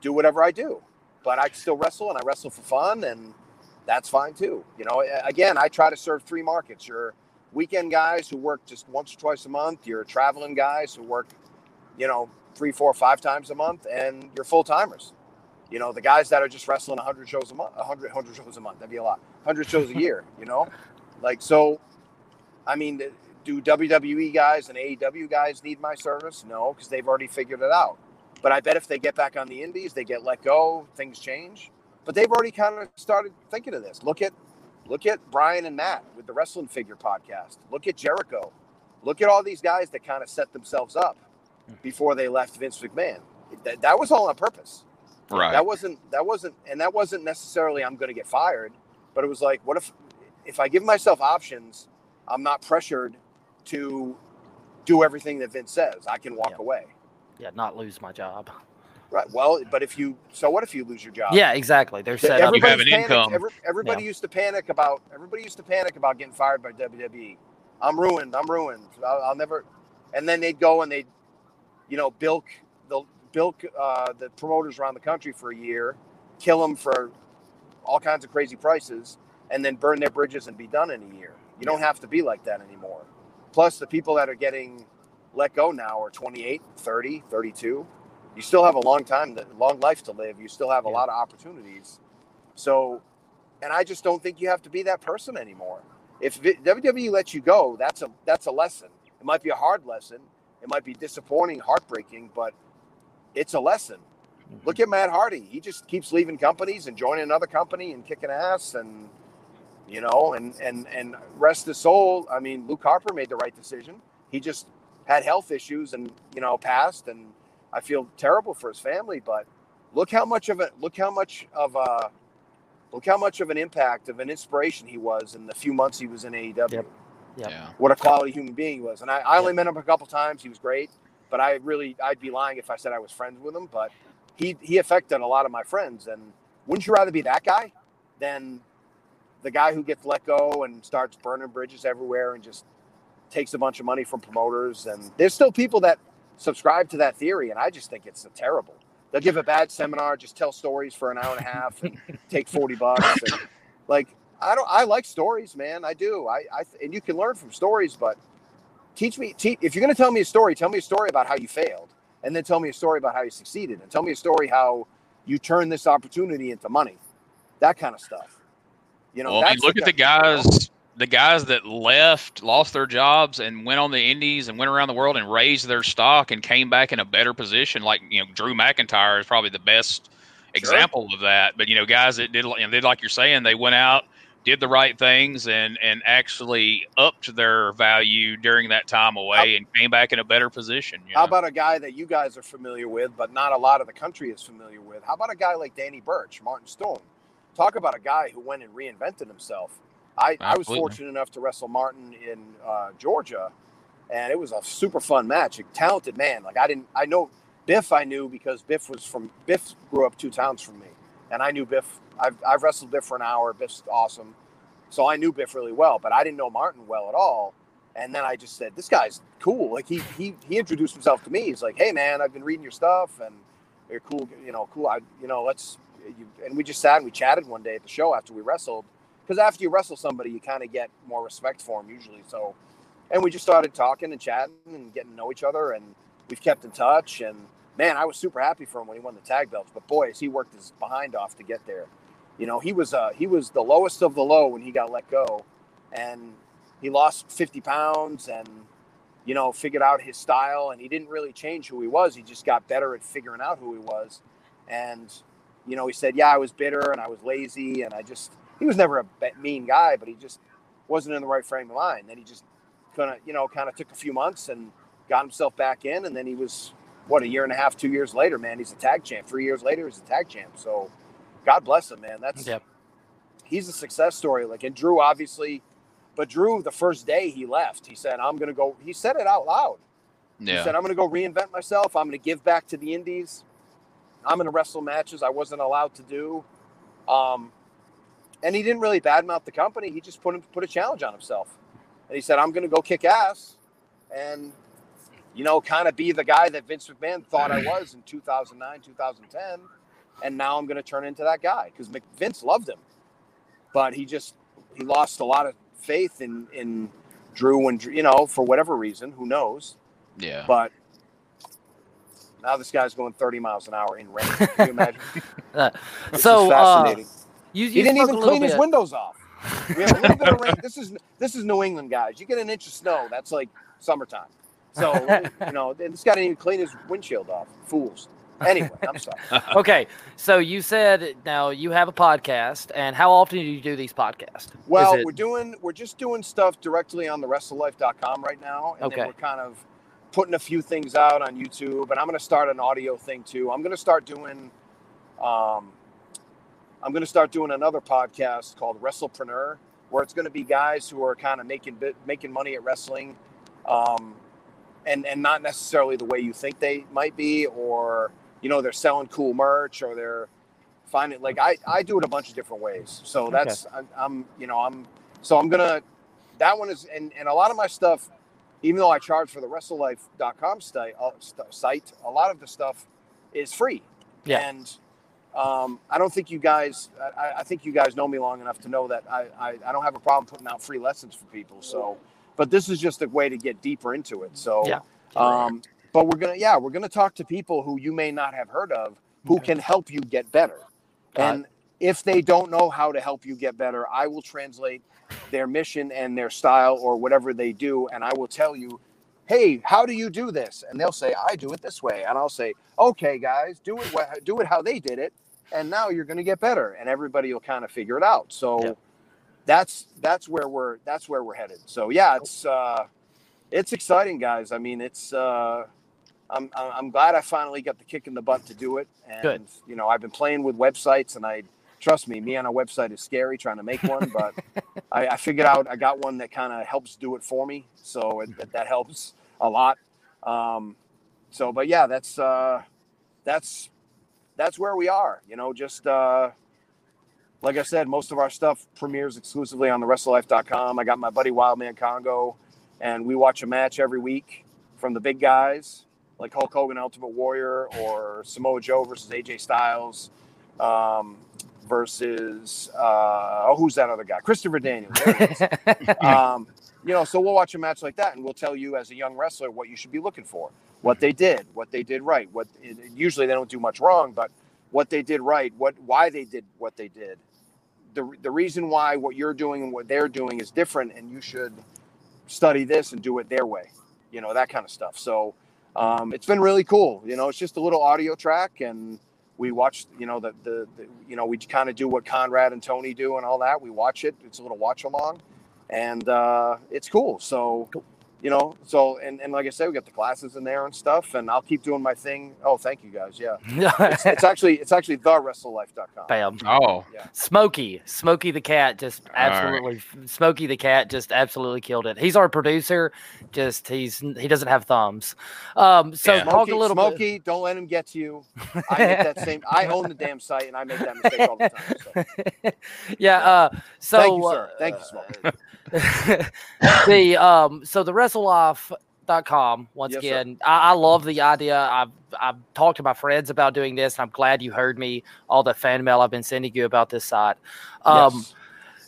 do whatever I do. But I still wrestle and I wrestle for fun and that's fine too. You know, again, I try to serve three markets. Your weekend guys who work just once or twice a month, your traveling guys who work, you know, three, four, five times a month, and your full timers. You know, the guys that are just wrestling 100 shows a month, 100, 100 shows a month, that'd be a lot, 100 shows a year, you know? Like, so, I mean, do WWE guys and AEW guys need my service? No, because they've already figured it out. But I bet if they get back on the indies, they get let go, things change. But they've already kind of started thinking of this. Look at look at Brian and Matt with the Wrestling Figure podcast. Look at Jericho. Look at all these guys that kind of set themselves up before they left Vince McMahon. That, that was all on purpose. Right. That wasn't that wasn't and that wasn't necessarily I'm going to get fired, but it was like what if if I give myself options, I'm not pressured to do everything that Vince says. I can walk Yeah. away. Yeah, not lose my job. Right. Well, but if you so what if you lose your job? Yeah, exactly. They're set up. You have an panicked- income. every- everybody Yeah. used to panic about. Everybody used to panic about getting fired by WWE. I'm ruined. I'm ruined. I'll, I'll never. And then they'd go and they'd, you know, bilk the bilk uh, the promoters around the country for a year, kill them for all kinds of crazy prices, and then burn their bridges and be done in a year. You don't have to be like that anymore. Plus, the people that are getting let go now are 28, 30, 32 you still have a long time, a long life to live. You still have a Yeah. lot of opportunities. So, and I just don't think you have to be that person anymore. If WWE lets you go, that's a that's a lesson. It might be a hard lesson. It might be disappointing, heartbreaking, but it's a lesson. Mm-hmm. Look at Matt Hardy. He just keeps leaving companies and joining another company and kicking ass and you know, and and and rest his soul. I mean, Luke Harper made the right decision. He just had health issues and you know passed and I feel terrible for his family, but look how much of a look how much of a look how much of an impact of an inspiration he was in the few months he was in AEW. Yep. Yep. Yeah. What a quality human being he was. And I, I only met him a couple times. He was great, but I really I'd be lying if I said I was friends with him. But he he affected a lot of my friends. And wouldn't you rather be that guy than the guy who gets let go and starts burning bridges everywhere and just takes a bunch of money from promoters? And there's still people that subscribe to that theory, and I just think it's terrible. They'll give a bad seminar, just tell stories for an hour and a half, and take forty bucks. And like, I don't. I like stories, man. I do. I, I and you can learn from stories, but teach me. Te- if you're going to tell me a story, tell me a story about how you failed, and then tell me a story about how you succeeded, and tell me a story how you turned this opportunity into money. That kind of stuff. You know, well, I mean, that's look at the kind- you know? guys, the guys that left, lost their jobs, and went on the Indies and went around the world and raised their stock and came back in a better position. Like you know, Drew McIntyre is probably the best example of that. But you know, guys that did, you know, did like you're saying, they went out, did the right things, and and actually upped their value during that time away and came back in a better position. You How know? about a guy that you guys are familiar with, but not a lot of the country is familiar with? How about a guy like Danny Burch, Martin Stone? Talk about a guy who went and reinvented himself. I, I was fortunate enough to wrestle Martin in uh, Georgia, and it was a super fun match. A talented man. Like I didn't, I know Biff. I knew because Biff was from Biff grew up two towns from me, and I knew Biff. I've, I've wrestled Biff for an hour. Biff's awesome, so I knew Biff really well. But I didn't know Martin well at all. And then I just said, "This guy's cool." Like he he he introduced himself to me. He's like, "Hey man, I've been reading your stuff, and you're cool. You know, cool. I you know, let's." You, and we just sat and we chatted one day at the show after we wrestled. Because after you wrestle somebody, you kind of get more respect for them usually. So, and we just started talking and chatting and getting to know each other, and we've kept in touch. And man, I was super happy for him when he won the tag belts. But boy, has he worked his behind off to get there. You know, he was uh, he was the lowest of the low when he got let go, and he lost 50 pounds and you know figured out his style. And he didn't really change who he was. He just got better at figuring out who he was. And you know, he said, "Yeah, I was bitter and I was lazy, and I just." He was never a mean guy, but he just wasn't in the right frame of mind. Then he just kind of, you know, kind of took a few months and got himself back in, and then he was what a year and a half, two years later, man, he's a tag champ. Three years later, he's a tag champ. So, God bless him, man. That's Yep. he's a success story. Like, and Drew, obviously, But Drew, the first day he left, he said, "I'm going to go." He said it out loud. Yeah. He said, "I'm going to go reinvent myself. I'm going to give back to the indies. I'm going to wrestle matches I wasn't allowed to do." Um, and he didn't really badmouth the company. He just put him, put a challenge on himself, and he said, "I'm going to go kick ass," and you know, kind of be the guy that Vince McMahon thought I was in 2009, 2010, and now I'm going to turn into that guy because Vince loved him, but he just he lost a lot of faith in in Drew and you know for whatever reason, who knows. Yeah. But now this guy's going 30 miles an hour in rain. Can you imagine? Uh, so uh, fascinating. You, you he didn't even clean his bit- windows off. We have a little bit of rain. This is this is New England, guys. You get an inch of snow, that's like summertime. So you know, this guy didn't even clean his windshield off. Fools. Anyway, I'm sorry. Okay, so you said now you have a podcast, and how often do you do these podcasts? Well, it- we're doing we're just doing stuff directly on the wrestlelife.com right now, and Okay. then we're kind of putting a few things out on YouTube, and I'm going to start an audio thing too. I'm going to start doing, um, I'm going to start doing another podcast called WrestlePreneur, where it's going to be guys who are kind of making making money at wrestling, um, and and not necessarily the way you think they might be, or you know they're selling cool merch or they're finding like I I do it a bunch of different ways. So Okay. that's I'm, I'm you know I'm so I'm gonna that one is and and a lot of my stuff, even though I charge for the WrestleLife.com site uh, site, a lot of the stuff is free. Yeah. And um, I don't think you guys. I, I think you guys know me long enough to know that I, I I don't have a problem putting out free lessons for people. So, but this is just a way to get deeper into it. So, Yeah. um, but we're gonna yeah we're gonna talk to people who you may not have heard of who can help you get better. Got And if they don't know how to help you get better, I will translate their mission and their style or whatever they do, and I will tell you, hey, how do you do this? And they'll say, I do it this way, and I'll say, okay, guys, do it do it how they did it, and now you're going to get better, and everybody will kind of figure it out. So Yeah. that's that's where we're that's where we're headed. So yeah, it's uh, it's exciting, guys. I mean, it's. Uh, I'm, I'm I'm glad I finally got the kick in the butt to do it. And Good. you know, I've been playing with websites, and I trust me, me on a website is scary trying to make one, but I, I figured out I got one that kind of helps do it for me, so it, that, that helps a lot. Um, so, but yeah, that's uh, that's that's where we are. You know, just uh, like I said, most of our stuff premieres exclusively on the WrestleLife.com. I got my buddy Wildman Congo, and we watch a match every week from the big guys like Hulk Hogan, Ultimate Warrior, or Samoa Joe versus AJ Styles, um, versus uh, oh, who's that other guy? Christopher Daniels. There it is. um, you know, so we'll watch a match like that, and we'll tell you as a young wrestler what you should be looking for, what they did, what they did right. What usually they don't do much wrong, but what they did right, what why they did what they did, the the reason why what you're doing and what they're doing is different, and you should study this and do it their way. You know that kind of stuff. So um, it's been really cool. You know, it's just a little audio track, and we watch. You know, the the, the you know we kind of do what Conrad and Tony do and all that. We watch it. It's a little watch along, and uh, it's cool. So. You know, so and, and like I said, we got the classes in there and stuff, and I'll keep doing my thing. Oh, thank you guys. Yeah, it's, it's actually it's actually the WrestleLife.com. Bam. Oh, yeah. Smokey, Smokey the cat, just All right. absolutely. Smokey the cat just absolutely killed it. He's our producer. Just he's he doesn't have thumbs. Um, so Yeah. talk Smokey, a little bit. Smokey, don't let him get to you. I make that same. I own the damn site, and I make that mistake all the time. So. yeah. Uh, so Thank you, sir. Thank you, Smokey. the um so the wrestlelife.com once Yes, again I, I love the idea. I've i've talked to my friends about doing this and i'm glad you heard me all the fan mail i've been sending you about this site. Um Yes.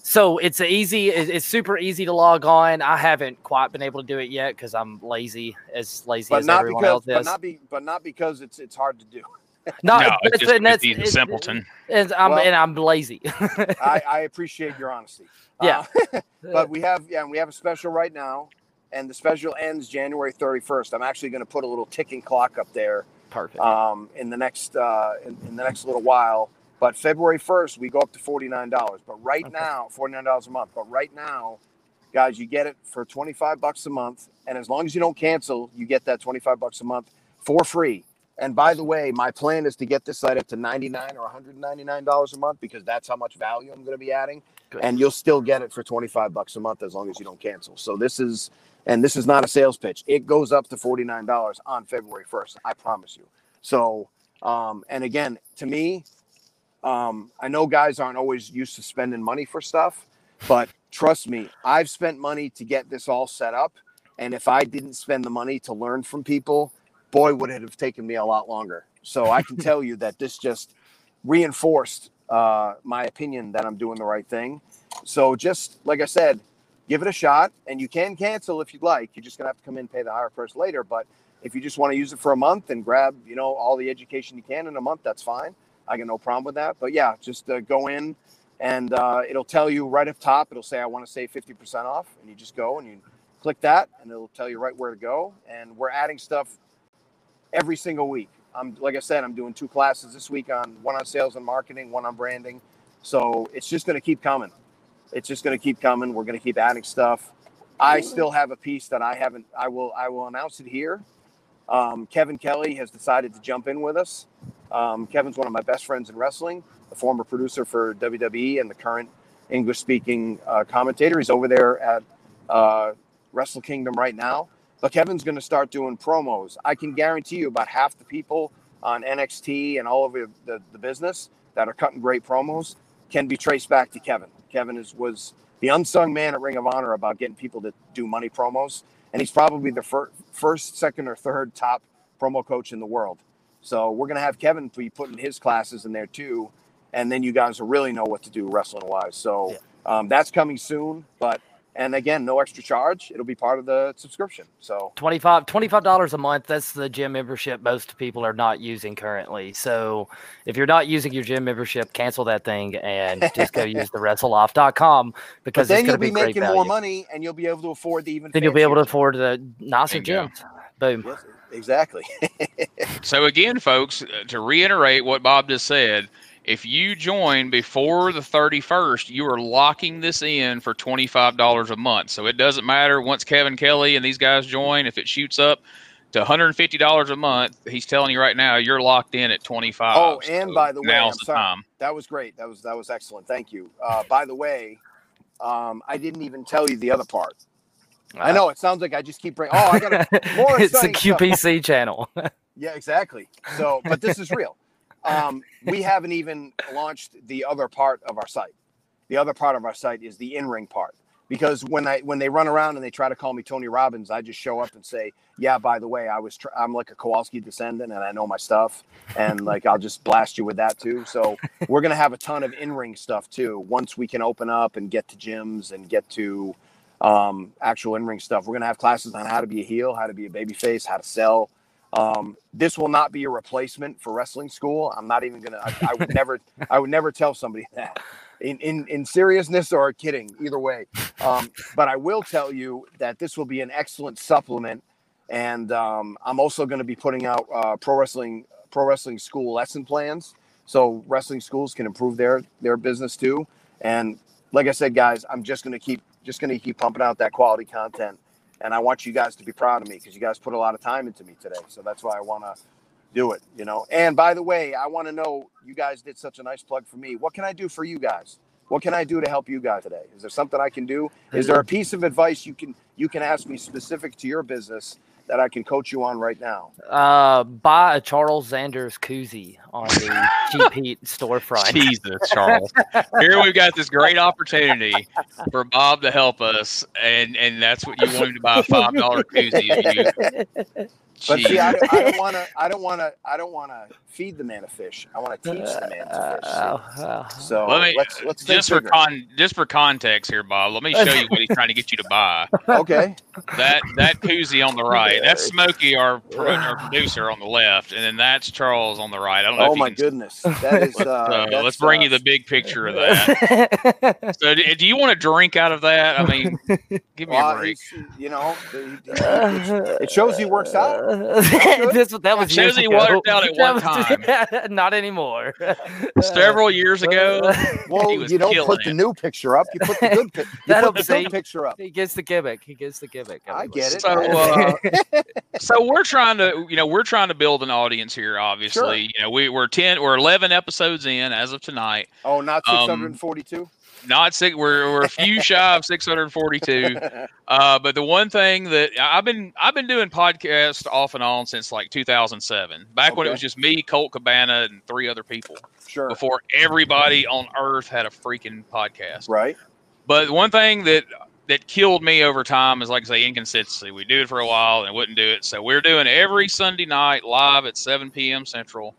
so it's easy it's super easy to log on. I haven't quite been able to do it yet because i'm lazy as lazy but as not everyone because, else but not be, but not because it's it's hard to do. No, no, but it's just and because that's- he's a simpleton. it's- I'm, Well- and i'm lazy I, I appreciate your honesty. Yeah. Uh, but we have yeah, we have a special right now, and the special ends January 31st. I'm actually going to put a little ticking clock up there perfect um, in the next uh, in, in the next little while. But February 1st, we go up to $49. But right Okay. now, $49 a month. But right now, guys, you get it for 25 bucks a month. And as long as you don't cancel, you get that 25 bucks a month for free. And by the way, my plan is to get this site up to 99 or 199 dollars a month because that's how much value I'm going to be adding. Good. And you'll still get it for 25 bucks a month as long as you don't cancel. So this is and this is not a sales pitch. It goes up to $49 on February 1st. I promise you. So um and again, to me, um I know guys aren't always used to spending money for stuff, but trust me, I've spent money to get this all set up and if I didn't spend the money to learn from people, boy, would it have taken me a lot longer. So I can tell you that this just reinforced uh, my opinion that I'm doing the right thing. So just like I said, give it a shot, and you can cancel if you'd like. You're just gonna have to come in and pay the higher price later. But if you just want to use it for a month and grab, you know, all the education you can in a month, that's fine. I got no problem with that. But yeah, just uh, go in, and uh, it'll tell you right up top. It'll say I want to save 50% off, and you just go and you click that, and it'll tell you right where to go. And we're adding stuff every single week. I'm like I said, I'm doing two classes this week on one on sales and marketing, one on branding. So it's just going to keep coming. It's just going to keep coming. We're going to keep adding stuff. I still have a piece that I haven't. I will. I will announce it here. Um, Kevin Kelly has decided to jump in with us. Um, Kevin's one of my best friends in wrestling, the former producer for WWE and the current English-speaking uh, commentator. He's over there at uh, Wrestle Kingdom right now. But Kevin's going to start doing promos. I can guarantee you about half the people on NXT and all over the, the business that are cutting great promos can be traced back to Kevin. Kevin is was the unsung man at Ring of Honor about getting people to do money promos, and he's probably the fir- first, second, or third top promo coach in the world. So we're going to have Kevin be putting his classes in there too, and then you guys will really know what to do wrestling wise. So um, that's coming soon, but and again, no extra charge. It'll be part of the subscription. So 25 dollars a month. That's the gym membership most people are not using currently. So if you're not using your gym membership, cancel that thing and just go use the wrestlelife.com but because then it's you'll be, be, making more money, and you'll be able to afford the even. Then you'll be able to afford the nicer gym. Boom. Yes, exactly. So again, folks, uh, to reiterate what Bob just said, if you join before the 31st, you are locking this in for $25 a month. So it doesn't matter once Kevin Kelly and these guys join, if it shoots up to $150 a month, he's telling you right now you're locked in at 25. Oh, and So by the way, now's I'm the sorry. time. that was great. That was that was excellent. Thank you. Uh, by the way, um, I didn't even tell you the other part. I know it sounds like I just keep bringing. Oh, I got to more it's a exciting stuff. QVC channel. Yeah, exactly. So, but this is real. Um, we haven't even launched the other part of our site. The other part of our site is the in-ring part. Because when I when they run around and they try to call me Tony Robbins, I just show up and say, "Yeah, by the way, I was tr- I'm like a Kowalski descendant and I know my stuff, and like I'll just blast you with that too." So we're gonna have a ton of in-ring stuff too. Once we can open up and get to gyms and get to um, actual in-ring stuff, we're gonna have classes on how to be a heel, how to be a babyface, how to sell, um, this will not be a replacement for wrestling school. I'm not even gonna. I, I would never. I would never tell somebody that. In in in seriousness or kidding, either way. Um, but I will tell you that this will be an excellent supplement, and um, I'm also going to be putting out uh, pro wrestling pro wrestling school lesson plans, so wrestling schools can improve their their business too. And like I said, guys, I'm just going to keep just going to keep pumping out that quality content and I want you guys to be proud of me because you guys put a lot of time into me today. So that's why I want to do it, you know. And by the way, I want to know you guys did such a nice plug for me. What can I do for you guys? What can I do to help you guys today? Is there something I can do? Is there a piece of advice you can you can ask me specific to your business that I can coach you on right now? Uh, buy a Charles Zanders koozie on the Cheap Heat storefront. Jesus, Charles. Here we've got this great opportunity for Bob to help us, and and that's what you want him to buy a five dollar koozie. You, But see, I, I don't want to. I don't want to. I don't want to feed the man a fish. I want to teach the man to fish. Uh. So Let me let's let's think just for bigger. con just for context here, Bob. Let me show you what he's trying to get you to buy. okay. That that koozie on the right. That's Smokey, our, our producer, on the left, and then that's Charles on the right. I don't know. Oh if my can, goodness, that is. Uh, uh, let's bring uh, you the big picture of that. So, do, do you want to drink out of that? I mean, give me a Well, break. you know, the- the- it shows he works out. This, that was Shows years he ago. worked out at one was- Not anymore. Several years ago, well, He was you don't killing put the new picture up. You put the good, pic- you That'll put the good picture up. he gets the gimmick. He gets the gimmick. I get it. So, uh, so we're trying to, you know, we're trying to build an audience here. Obviously, Sure. you know, we, we're ten, we're eleven episodes in as of tonight. Oh, not Um, 642. Not six. We're we're a few shy of six hundred forty-two. Uh, but the one thing that I've been I've been doing podcasts off and on since like 2007, back when it was just me, Colt Cabana, and three other people. sure. Before everybody on Earth had a freaking podcast. Right. But one thing that that killed me over time is like I say inconsistency. We do it for a while and wouldn't do it. So we're doing every Sunday night live at 7 p.m. Central.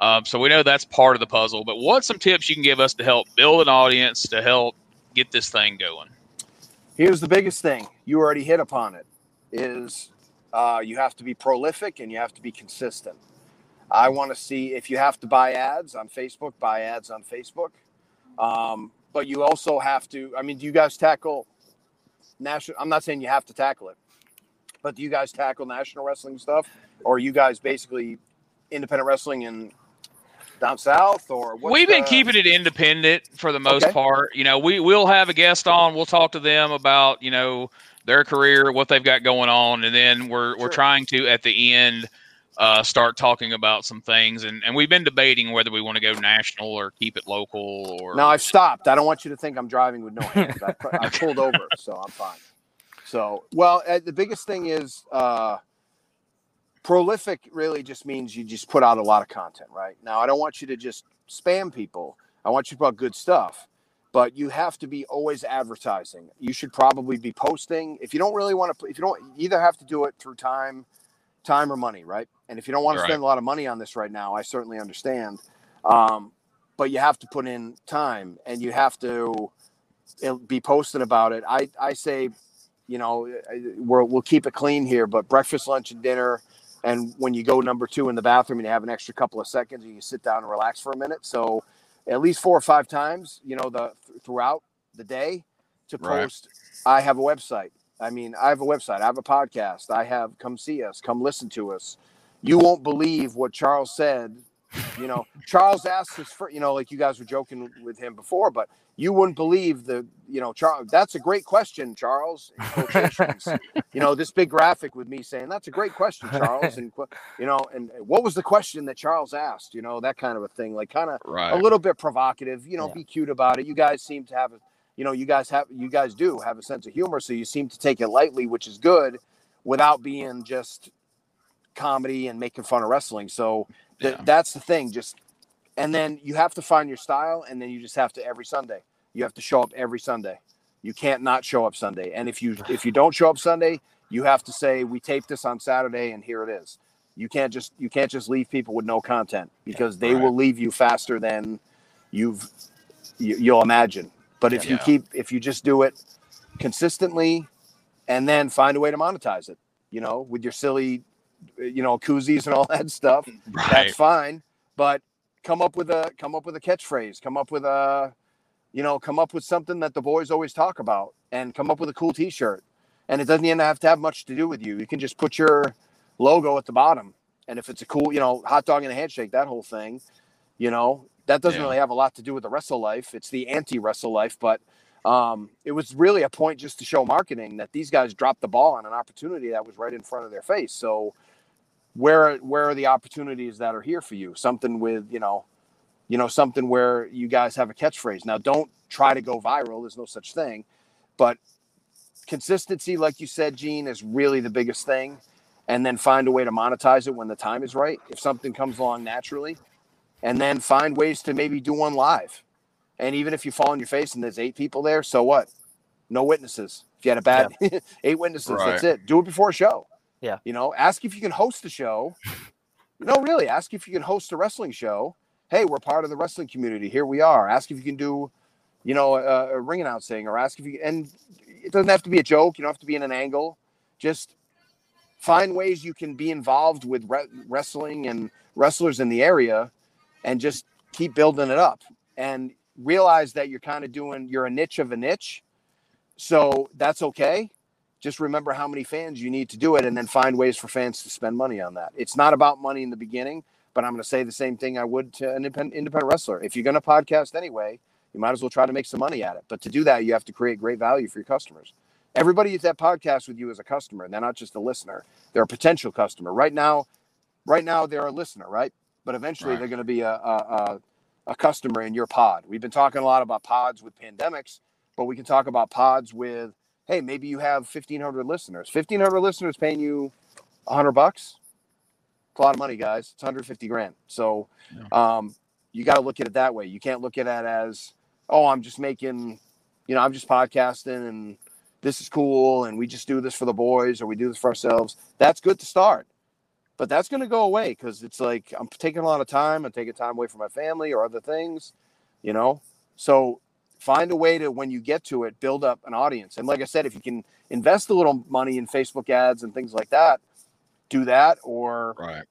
Um, so we know that's part of the puzzle. But what some tips you can give us to help build an audience to help get this thing going? Here's the biggest thing. You already hit upon it. Is uh, you have to be prolific and you have to be consistent. I want to see if you have to buy ads on Facebook, buy ads on Facebook. Um, but you also have to. I mean, do you guys tackle national? I'm not saying you have to tackle it, but do you guys tackle national wrestling stuff, or you guys basically independent wrestling and down south, or We've been the- keeping it independent for the most Okay. part. You know, we will have a guest on. We'll talk to them about you know their career, what they've got going on, and then we're we're trying to at the end uh, start talking about some things. And and we've been debating whether we want to go national or keep it local or No, I've stopped. I don't want you to think I'm driving with no hands. I, I pulled over, so I'm fine. So, well, uh, the biggest thing is uh, prolific. Really, just means you just put out a lot of content, right? Now, I don't want you to just spam people. I want you to put out good stuff, but you have to be always advertising. You should probably be posting. If you don't really want to, if you don't, you either have to do it through time, time or money, right? And if you don't want to Right. spend a lot of money on this right now, I certainly understand. Um, but you have to put in time and you have to uh, be posting about it. I, I say, you know, we're, we'll keep it clean here, but breakfast, lunch, and dinner. And when you go number two in the bathroom and you have an extra couple of seconds, you sit down and relax for a minute. So at least four or five times, you know, the throughout the day to Right. post. I have a website. I mean, I have a website. I have a podcast. I have come see us, come listen to us. You won't believe what Charles said. You know, Charles asked his first, you know, like you guys were joking with him before, but you wouldn't believe the, you know, Charles. That's a great question, Charles. you know, this big graphic with me saying that's a great question, Charles, and you know, and what was the question that Charles asked? You know, that kind of a thing, like kind of right. a little bit provocative. You know, Yeah. be cute about it. You guys seem to have, a, you know, you guys have, you guys do have a sense of humor, so you seem to take it lightly, which is good, without being just comedy and making fun of wrestling. So th- Yeah. that's the thing. Just and then you have to find your style, and then you just have to every Sunday. You have to show up every Sunday. You can't not show up Sunday. And if you if you don't show up Sunday, you have to say we taped this on Saturday, and here it is. You can't just you can't just leave people with no content because they Right. will leave you faster than you've you, you'll imagine. But if you Yeah. keep if you just do it consistently, and then find a way to monetize it, you know, with your silly, you know, koozies and all that stuff, right. that's fine. But come up with a come up with a catchphrase, come up with a, you know, come up with something that the boys always talk about, and come up with a cool T-shirt. And it doesn't even have to have much to do with you. You can just put your logo at the bottom, and if it's a cool, you know, hot dog and a handshake, that whole thing, you know, that doesn't Yeah. really have a lot to do with the wrestle life. It's the anti-wrestle life, but um, it was really a point just to show marketing that these guys dropped the ball on an opportunity that was right in front of their face. So where where are the opportunities that are here for you? Something with you know, you know something where you guys have a catchphrase. Now don't try to go viral. There's no such thing, but consistency, like you said, Gene, is really the biggest thing. And then find a way to monetize it when the time is right. If something comes along naturally, and then find ways to maybe do one live. And even if you fall on your face and there's eight people there, so what? No witnesses. If you had a bad eight witnesses, that's it. Do it before a show. Yeah. You know, ask if you can host a show. No, really, ask if you can host a wrestling show. Hey, we're part of the wrestling community. Here we are. Ask if you can do, you know, a, a ring announcing, or ask if you and it doesn't have to be a joke. You don't have to be in an angle. Just find ways you can be involved with re- wrestling and wrestlers in the area, and just keep building it up. And realize that you're kind of doing you're a niche of a niche, so that's okay just remember how many fans you need to do it and then find ways for fans to spend money on that. It's not about money in the beginning, but I'm going to say the same thing I would to an independent, wrestler. If you're going to podcast anyway, you might as well try to make some money at it. But to do that, you have to create great value for your customers. Everybody at that podcast with you is a customer, and they're not just a listener. They're a potential customer. Right now, right now they're a listener, right? But eventually Right. they're going to be a, a, a, a customer in your pod. We've been talking a lot about pods with pandemics, but we can talk about pods with, hey, maybe you have 1,500 listeners. 1,500 listeners paying you 100 bucks. It's a lot of money, guys. It's 150 grand. So um, you got to look at it that way. You can't look at it as, oh, I'm just making, you know, I'm just podcasting and this is cool and we just do this for the boys or we do this for ourselves. That's good to start. But that's going to go away because it's like I'm taking a lot of time. I'm taking time away from my family or other things, you know? So find a way to, when you get to it, build up an audience. And like I said, if you can invest a little money in Facebook ads and things like that, do that. Or, Right.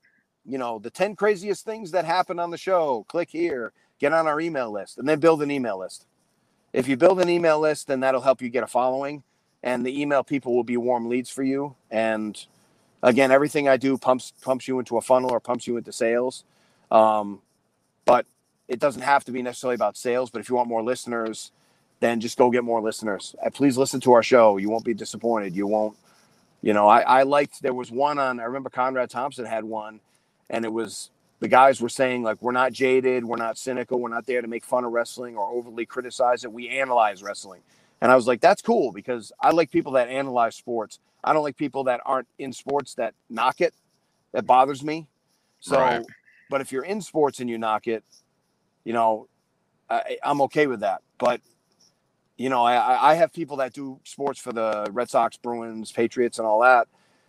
you know, the 10 craziest things that happen on the show, click here, get on our email list, and then build an email list. If you build an email list, then that'll help you get a following, and the email people will be warm leads for you. And again, everything I do pumps pumps you into a funnel or pumps you into sales. Um, but it doesn't have to be necessarily about sales. But if you want more listeners, then just go get more listeners. Uh, please listen to our show. You won't be disappointed. You won't. You know, I, I liked there was one on. I remember Conrad Thompson had one, and it was the guys were saying like we're not jaded, we're not cynical, we're not there to make fun of wrestling or overly criticize it. We analyze wrestling, and I was like, that's cool because I like people that analyze sports. I don't like people that aren't in sports that knock it. That bothers me. So, Right. but if you're in sports and you knock it, you know, I, I'm okay with that. But you know, I, I have people that do sports for the Red Sox, Bruins, Patriots, and all that.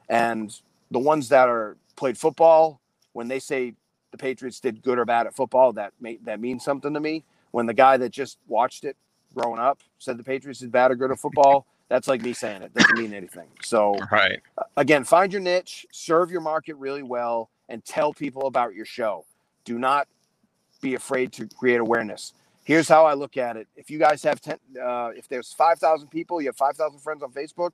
And the ones that are played football, when they say the Patriots did good or bad at football, that may, that means something to me. When the guy that just watched it growing up said the Patriots did bad or good at football, that's like me saying it. Doesn't mean anything. So Right. again, find your niche, serve your market really well, and tell people about your show. Do not be afraid to create awareness. Here's how I look at it: if you guys have ten, uh, if there's five thousand people, you have five thousand friends on Facebook.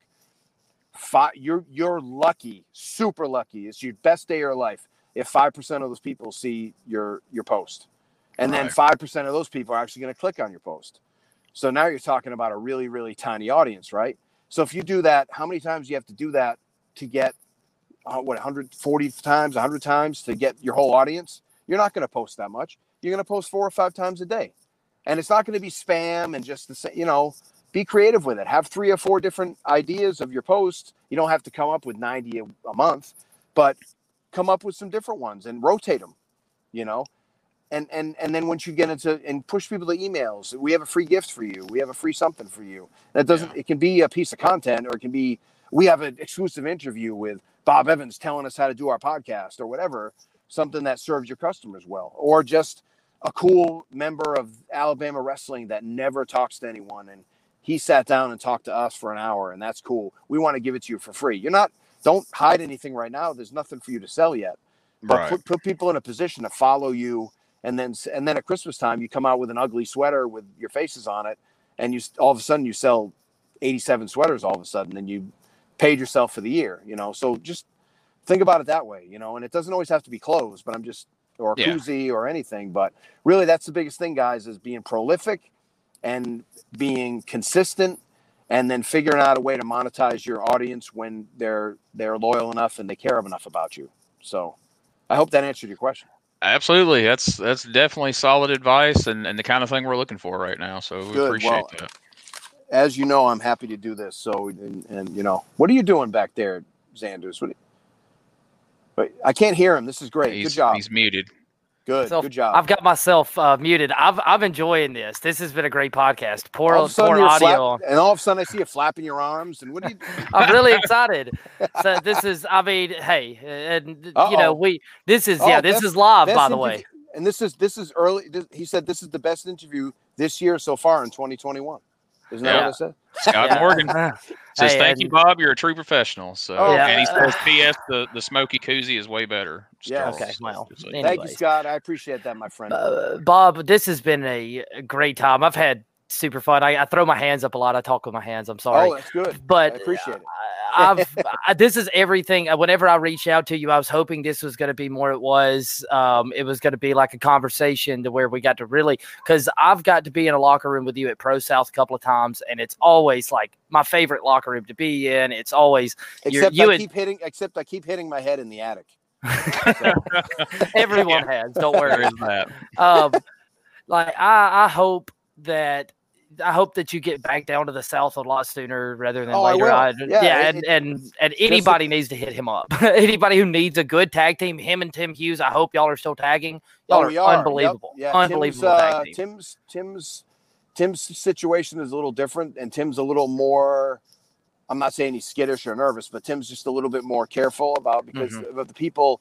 Five, you're you're lucky, super lucky. It's your best day of your life if five percent of those people see your your post, and then five percent of those people are actually going to click on your post. So now you're talking about a really really tiny audience, right? So if you do that, how many times do you have to do that to get uh, what 140 times, 100 times to get your whole audience? You're not going to post that much. You're going to post four or five times a day, and it's not going to be spam and just the same. You know, be creative with it. Have three or four different ideas of your posts. You don't have to come up with 90 a, a month, but come up with some different ones and rotate them. You know, and and and then once you get into and push people to emails, we have a free gift for you. We have a free something for you. That doesn't. It can be a piece of content, or it can be we have an exclusive interview with Bob Evans telling us how to do our podcast, or whatever. Something that serves your customers well, or just a cool member of Alabama wrestling that never talks to anyone, and he sat down and talked to us for an hour, and that's cool. We want to give it to you for free. You're not. Don't hide anything right now. There's nothing for you to sell yet but Right. put, put people in a position to follow you and then and then at christmas time you come out with an ugly sweater with your faces on it and you all of a sudden you sell 87 sweaters all of a sudden and you paid yourself for the year you know so just think about it that way you know and it doesn't always have to be clothes but i'm just or a Yeah. koozie or anything but really that's the biggest thing guys is being prolific and being consistent and then figuring out a way to monetize your audience when they're they're loyal enough and they care enough about you so i hope that answered your question Absolutely. That's that's definitely solid advice and, and the kind of thing we're looking for right now. So we Good. appreciate Well, that. as you know i'm happy to do this so and, and you know what are you doing back there xanders what Wait, I can't hear him. This is great. He's, good job. he's muted. Good. So, good job. I've got myself uh, muted. I've I'm enjoying this. This has been a great podcast. Poor all of a sudden poor audio. flap- and all of a sudden I see you flapping your arms. And what do you? I'm really excited. So this is, I mean, hey, and you Uh-oh. know, we this is Oh, yeah, this best- is live by the way. And this is this is early. This, he said this is the best interview this year so far in 2021. Isn't that Yeah. what I said? Scott Yeah. Morgan says, Hey, "Thank you, Bob. You're a true professional." So, Oh, and he says, "P.S. The the Smokey koozie is way better." Yeah. Still, Okay, so well, just so you anyway. know. Thank you, Scott. I appreciate that, my friend. Uh, Bob, this has been a, a great time. I've had super fun. I, I, throw my hands up a lot. I talk with my hands. I'm sorry. Oh, that's good. But I appreciate it. I've I, this is everything. Uh, whenever I reach out to you, I was hoping this was going to be more. It was. Um, it was going to be like a conversation to where we got to really because I've got to be in a locker room with you at Pro South a couple of times, and it's always like my favorite locker room to be in. It's always except you I and, keep hitting. Except I keep hitting my head in the attic. Everyone yeah. has. Don't worry. Um, like I, I hope that I hope that you get back down to the south a lot sooner rather than oh, later. I, yeah, yeah it, and, and and anybody needs to hit him up. anybody who needs a good tag team, him and Tim Hughes. I hope y'all are still tagging. Y'all oh, are, are, unbelievable, yep. yeah. unbelievable. Tim's, uh, Tim's Tim's Tim's situation is a little different, and Tim's a little more. I'm not saying he's skittish or nervous, but Tim's just a little bit more careful about because mm-hmm. of the people.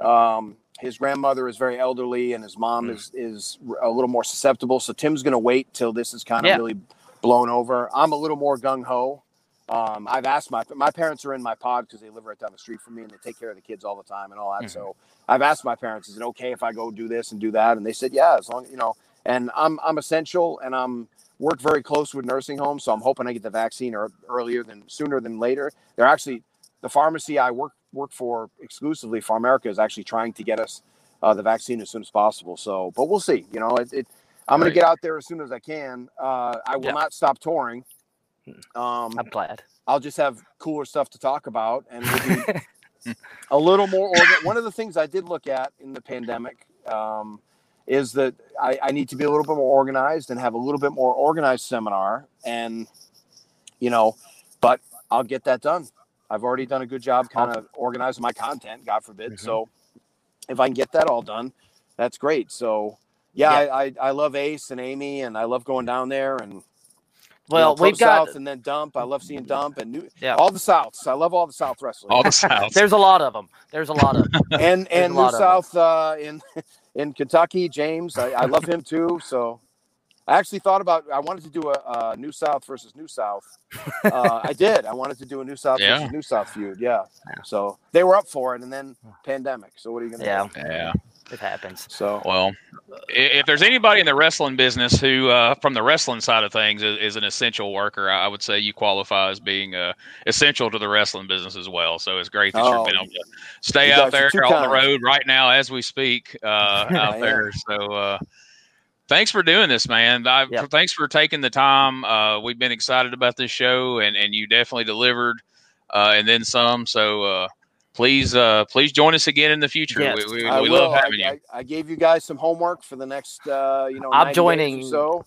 Um, his grandmother is very elderly and his mom mm. is is a little more susceptible. So Tim's going to wait till this is kind of yeah. really blown over. I'm a little more gung ho. Um, I've asked my my parents are in my pod because they live right down the street from me and they take care of the kids all the time and all that. Mm-hmm. So I've asked my parents, is it okay if I go do this and do that? And they said, yeah, as long you know. And I'm I'm essential and I'm work very close with nursing homes, so I'm hoping I get the vaccine or earlier than sooner than later. They're actually the pharmacy I work work for exclusively PharMerica is actually trying to get us uh, the vaccine as soon as possible. So, but we'll see. You know, it, it I'm going to get out there as soon as I can. Uh, I will yeah. not stop touring. Hmm. Um, I'm glad. I'll just have cooler stuff to talk about, and a little more. Organ- One of the things I did look at in the pandemic um, is that I, I need to be a little bit more organized and have a little bit more organized seminar, and you know, but I'll get that done. I've already done a good job kind of organizing my content, God forbid. Mm-hmm. So if I can get that all done, that's great. So yeah, yeah. I, I, I love Ace and Amy, and I love going down there and. Well, you know, we've got South and then Dump. I love seeing Dump and new, yeah. all the Souths. I love all the South wrestlers. All the Souths. There's a lot of them. There's a lot of them. and and New South uh, in in Kentucky, James. I, I love him too. So I actually thought about I wanted to do a, a New South versus New South. Uh, I did. I wanted to do a New South yeah. versus New South feud. Yeah. yeah. So they were up for it, and then pandemic. So what are you gonna yeah. do? Yeah. It happens. So well, if there's anybody in the wrestling business who, uh, from the wrestling side of things, is, is, an essential worker, I would say you qualify as being uh, essential to the wrestling business as well. So it's great that oh, you've been able to stay out there on the road right now as we speak uh, out there. So uh, thanks for doing this, man. I, yep. Thanks for taking the time. Uh, we've been excited about this show, and and you definitely delivered, uh, and then some. So uh, please, uh, please join us again in the future. Yes, we, we, we love having I, you. I, I, gave you guys some homework for the next, uh, you know, I'm joining. so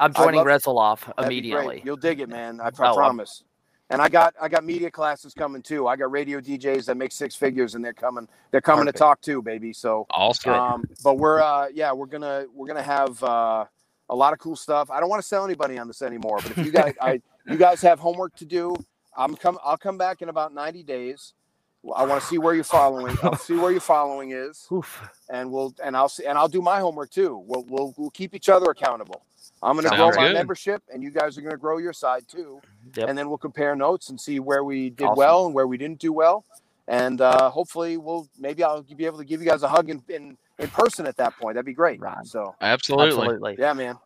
I'm joining Wrestle Life immediately. You'll dig it, man. I, I oh, promise. And I got I got media classes coming too. I got radio DJs that make six figures, and they're coming. They're coming Perfect. to talk too, baby. So awesome. Um, but we're uh, yeah, we're gonna we're gonna have uh, a lot of cool stuff. I don't want to sell anybody on this anymore, but if you guys I you guys have homework to do, I'm come I'll come back in about 90 days. I want to see where you're following. I'll see where your following is, Oof. and we'll and I'll see and I'll do my homework too. We'll we'll, we'll keep each other accountable. I'm going to grow my good. membership, and you guys are going to grow your side too. Yep. And then we'll compare notes and see where we did awesome. well and where we didn't do well. And uh, hopefully, we'll maybe I'll be able to give you guys a hug in in, in person at that point. That'd be great. Right. So absolutely, absolutely, yeah, man.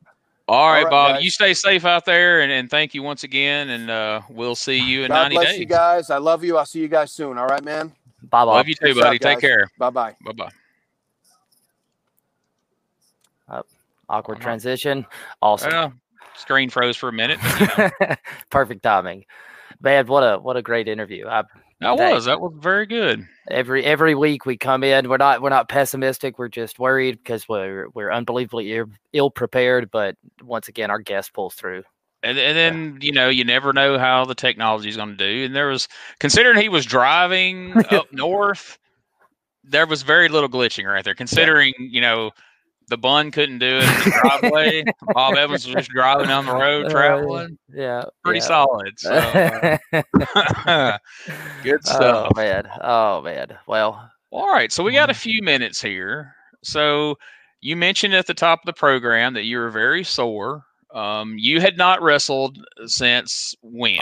All right, All right Bob. Guys. You stay safe out there, and, and thank you once again. And uh, we'll see you in God 90 bless days. you guys. I love you. I'll see you guys soon. All right, man. Bye bye. Love you too, buddy. Take care. Bye bye. Bye bye. Awkward uh-huh. transition. Awesome. Well, screen froze for a minute. Perfect timing. Man, what a what a great interview. I, that was that was very good. Every every week we come in, we're not we're not pessimistic. We're just worried because we're we're unbelievably ill prepared. But once again, our guest pulls through. And, and then you know you never know how the technology is going to do. And there was considering he was driving up north, there was very little glitching right there. Considering yeah. you know the bun couldn't do it in the driveway. Bob Evans was just driving down the road uh, traveling. Uh, yeah, pretty yeah. solid. So. Good oh, stuff. Oh man. Oh man. Well. All right. So we got a mm. few minutes here. So you mentioned at the top of the program that you were very sore. Um, you had not wrestled since when?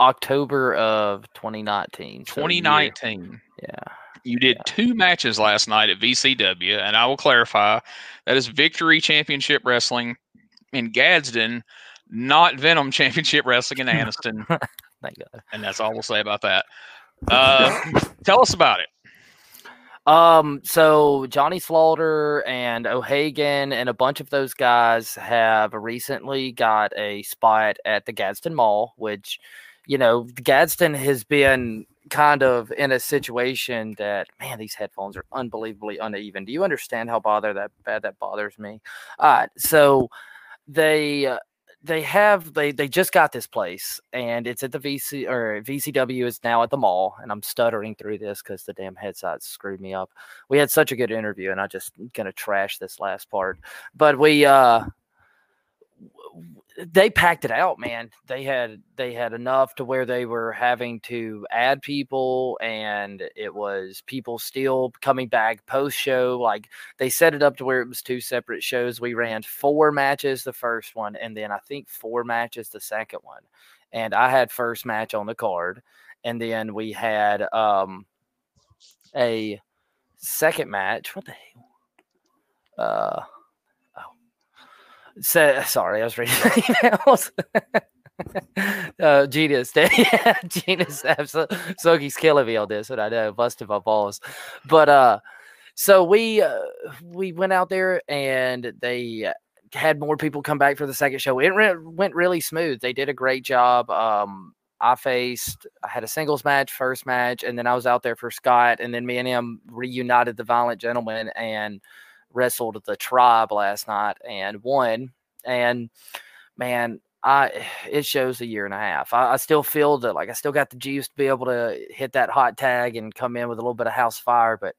October of 2019. So 2019. Yeah. You did yeah. two matches last night at VCW, and I will clarify that is Victory Championship Wrestling in Gadsden, not Venom Championship Wrestling in Anniston. Thank God. and that's all we'll say about that. Uh, tell us about it. Um, so Johnny Slaughter and O'Hagan and a bunch of those guys have recently got a spot at the Gadsden Mall, which, you know, Gadsden has been kind of in a situation that man, these headphones are unbelievably uneven. Do you understand how bother that bad that bothers me? Right, so they uh, they have they they just got this place and it's at the VC or VCW is now at the mall and I'm stuttering through this because the damn headset screwed me up. We had such a good interview and I just gonna trash this last part. But we uh they packed it out, man. They had they had enough to where they were having to add people, and it was people still coming back post show. Like they set it up to where it was two separate shows. We ran four matches the first one, and then I think four matches the second one. And I had first match on the card, and then we had um a second match. What the hell? Uh so, sorry, I was reading emails. uh, genius, yeah, genius, absolutely. Soki's killing me on this, and I know, busting my balls. But uh, so we uh, we went out there, and they had more people come back for the second show. It re- went really smooth. They did a great job. Um, I faced, I had a singles match, first match, and then I was out there for Scott, and then me and him reunited the Violent Gentlemen and wrestled the tribe last night and won. And man, I it shows a year and a half. I, I, still feel that like I still got the juice to be able to hit that hot tag and come in with a little bit of house fire, but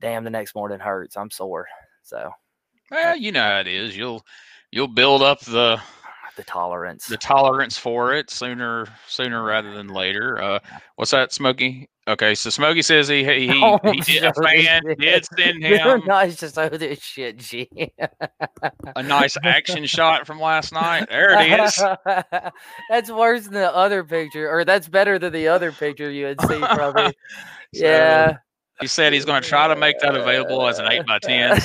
damn, the next morning hurts. I'm sore. So, well, you know how it is. You'll you'll build up the the tolerance the tolerance for it sooner sooner rather than later. Uh, what's that, Smokey? Okay, so Smokey says he he, he, oh, he did a fan did send him nice to show this shit, G. a nice action shot from last night. There it is. that's worse than the other picture, or that's better than the other picture you had seen probably. so, yeah. He said he's going to try to make that available as an eight by ten.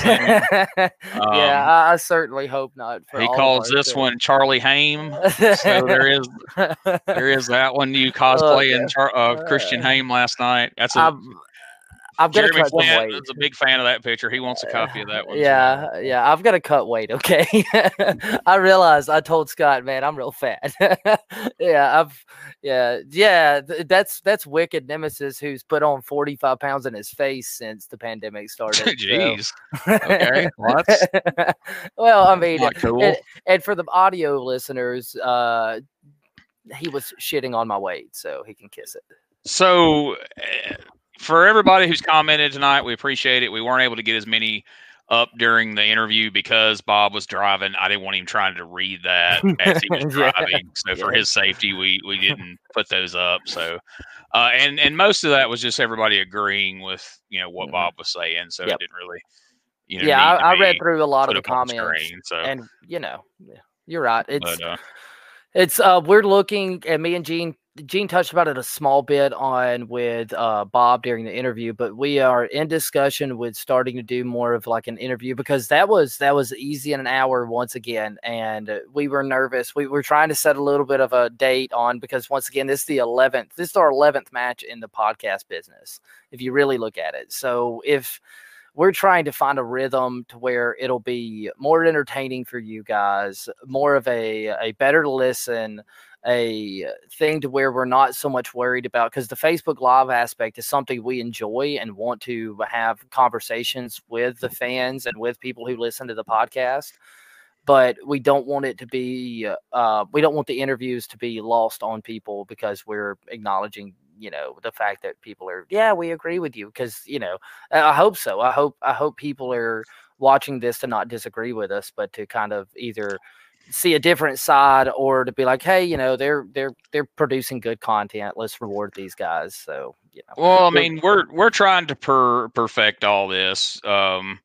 Um, yeah, I, I, certainly hope not. he calls this one Charlie Haim. so there is there is that one you cosplaying uh, Char- uh, Christian Haim last night. That's a I've got Jeremy to cut Flint is a big fan of that picture. He wants a copy of that one. Yeah, so. yeah. I've got to cut weight. Okay. I realized I told Scott, man, I'm real fat. yeah, I've, yeah, yeah. That's that's wicked nemesis who's put on 45 pounds in his face since the pandemic started. Jeez. So. okay. What? well, I mean, cool. and, and for the audio listeners, uh, he was shitting on my weight, so he can kiss it. So. For everybody who's commented tonight, we appreciate it. We weren't able to get as many up during the interview because Bob was driving. I didn't want him trying to read that as he was driving. yeah. So for his safety, we we didn't put those up. So uh, and and most of that was just everybody agreeing with you know what mm-hmm. Bob was saying. So yep. it didn't really. You know, yeah, I, I read through a lot of the comments, screen, so. and you know, you're right. It's but, uh, it's uh, we're looking, and me and Gene Gene touched about it a small bit on with uh, Bob during the interview, but we are in discussion with starting to do more of like an interview because that was that was easy in an hour once again, and we were nervous. We were trying to set a little bit of a date on because once again, this is the eleventh. This is our eleventh match in the podcast business, if you really look at it. So if we're trying to find a rhythm to where it'll be more entertaining for you guys, more of a a better to listen a thing to where we're not so much worried about because the Facebook Live aspect is something we enjoy and want to have conversations with the fans and with people who listen to the podcast. But we don't want it to be, uh, we don't want the interviews to be lost on people because we're acknowledging, you know, the fact that people are, yeah, we agree with you. Because, you know, I hope so. I hope, I hope people are watching this to not disagree with us, but to kind of either, see a different side or to be like hey you know they're they're they're producing good content. Let's reward these guys. So you know. Well i mean we're we're trying to per perfect all this um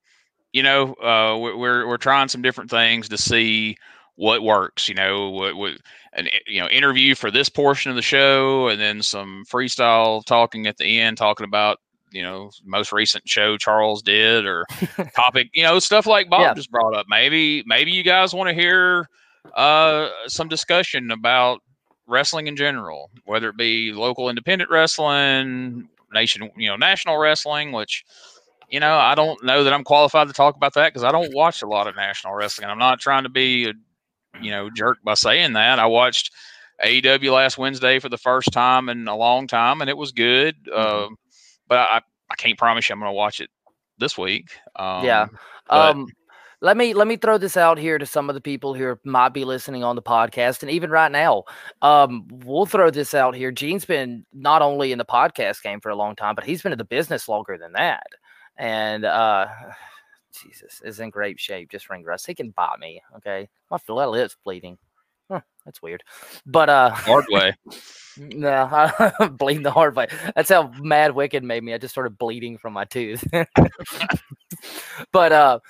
you know uh we're we're trying some different things to see what works you know what what an you know interview for this portion of the show and then some freestyle talking at the end talking about you know most recent show Charles did or topic, you know stuff like Bob Yeah. just brought up. Maybe maybe you guys want to hear uh, some discussion about wrestling in general, whether it be local independent wrestling, nation, you know, national wrestling, which you know I don't know that I'm qualified to talk about that because I don't watch a lot of national wrestling. I'm not trying to be a you know jerk by saying that. I watched AEW last Wednesday for the first time in a long time, and it was good. Um, but I, I can't promise you I'm going to watch it this week. Um, Yeah. but- Um, let me let me throw this out here to some of the people who are- might be listening on the podcast, and even right now, um, we'll throw this out here. Gene's been not only in the podcast game for a long time, but he's been in the business longer than that, and uh, Jesus is in great shape. Just ring rust. He can bite me. Okay, my my lips bleeding. Huh, that's weird, but uh, hard way. no, I bleeding the hard way. That's how mad Wicked made me. I just started bleeding from my tooth. but uh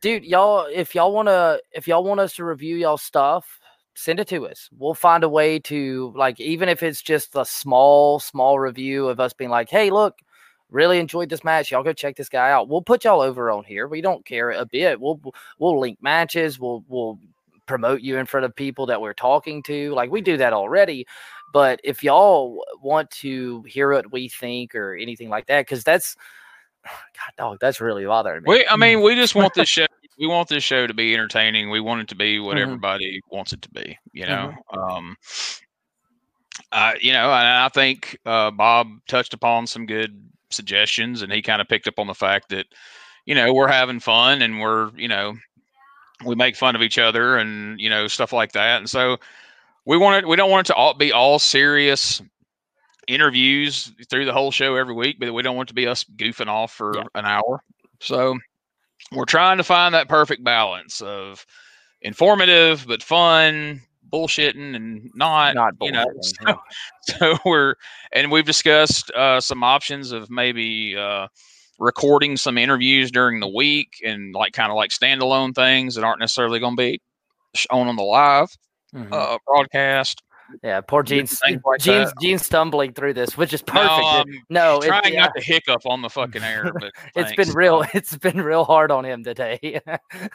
dude, y'all if y'all wanna if y'all want us to review y'all stuff, send it to us. We'll find a way to like even if it's just a small, small review of us being like, hey, look, really enjoyed this match. Y'all go check this guy out. We'll put y'all over on here. We don't care a bit. We'll we'll link matches. We'll we'll promote you in front of people that we're talking to. Like we do that already. But if y'all want to hear what we think or anything like that, because that's God dog, that's really bothering me. We, I mean, we just want this show. We want this show to be entertaining. We want it to be what Mhm. everybody wants it to be. You know, um, uh, you know, and I think uh, Bob touched upon some good suggestions, and he kind of picked up on the fact that you know we're having fun and we're you know we make fun of each other and you know stuff like that, and so we want it. We don't want it to all be all serious interviews through the whole show every week, but we don't want it to be us goofing off for Yeah. an hour. So we're trying to find that perfect balance of informative but fun, bullshitting and not. Not you know, bullshitting, so, so we're and we've discussed uh, some options of maybe uh, recording some interviews during the week and like kind of like standalone things that aren't necessarily going to be shown on the live Mhm. uh, broadcast. yeah, poor different Gene's like Gene's, that. Gene's stumbling through this, which is perfect. No, It- I'm no, it- trying yeah, not to hiccup on the fucking air, but it's thanks. been real. It's been real hard on him today.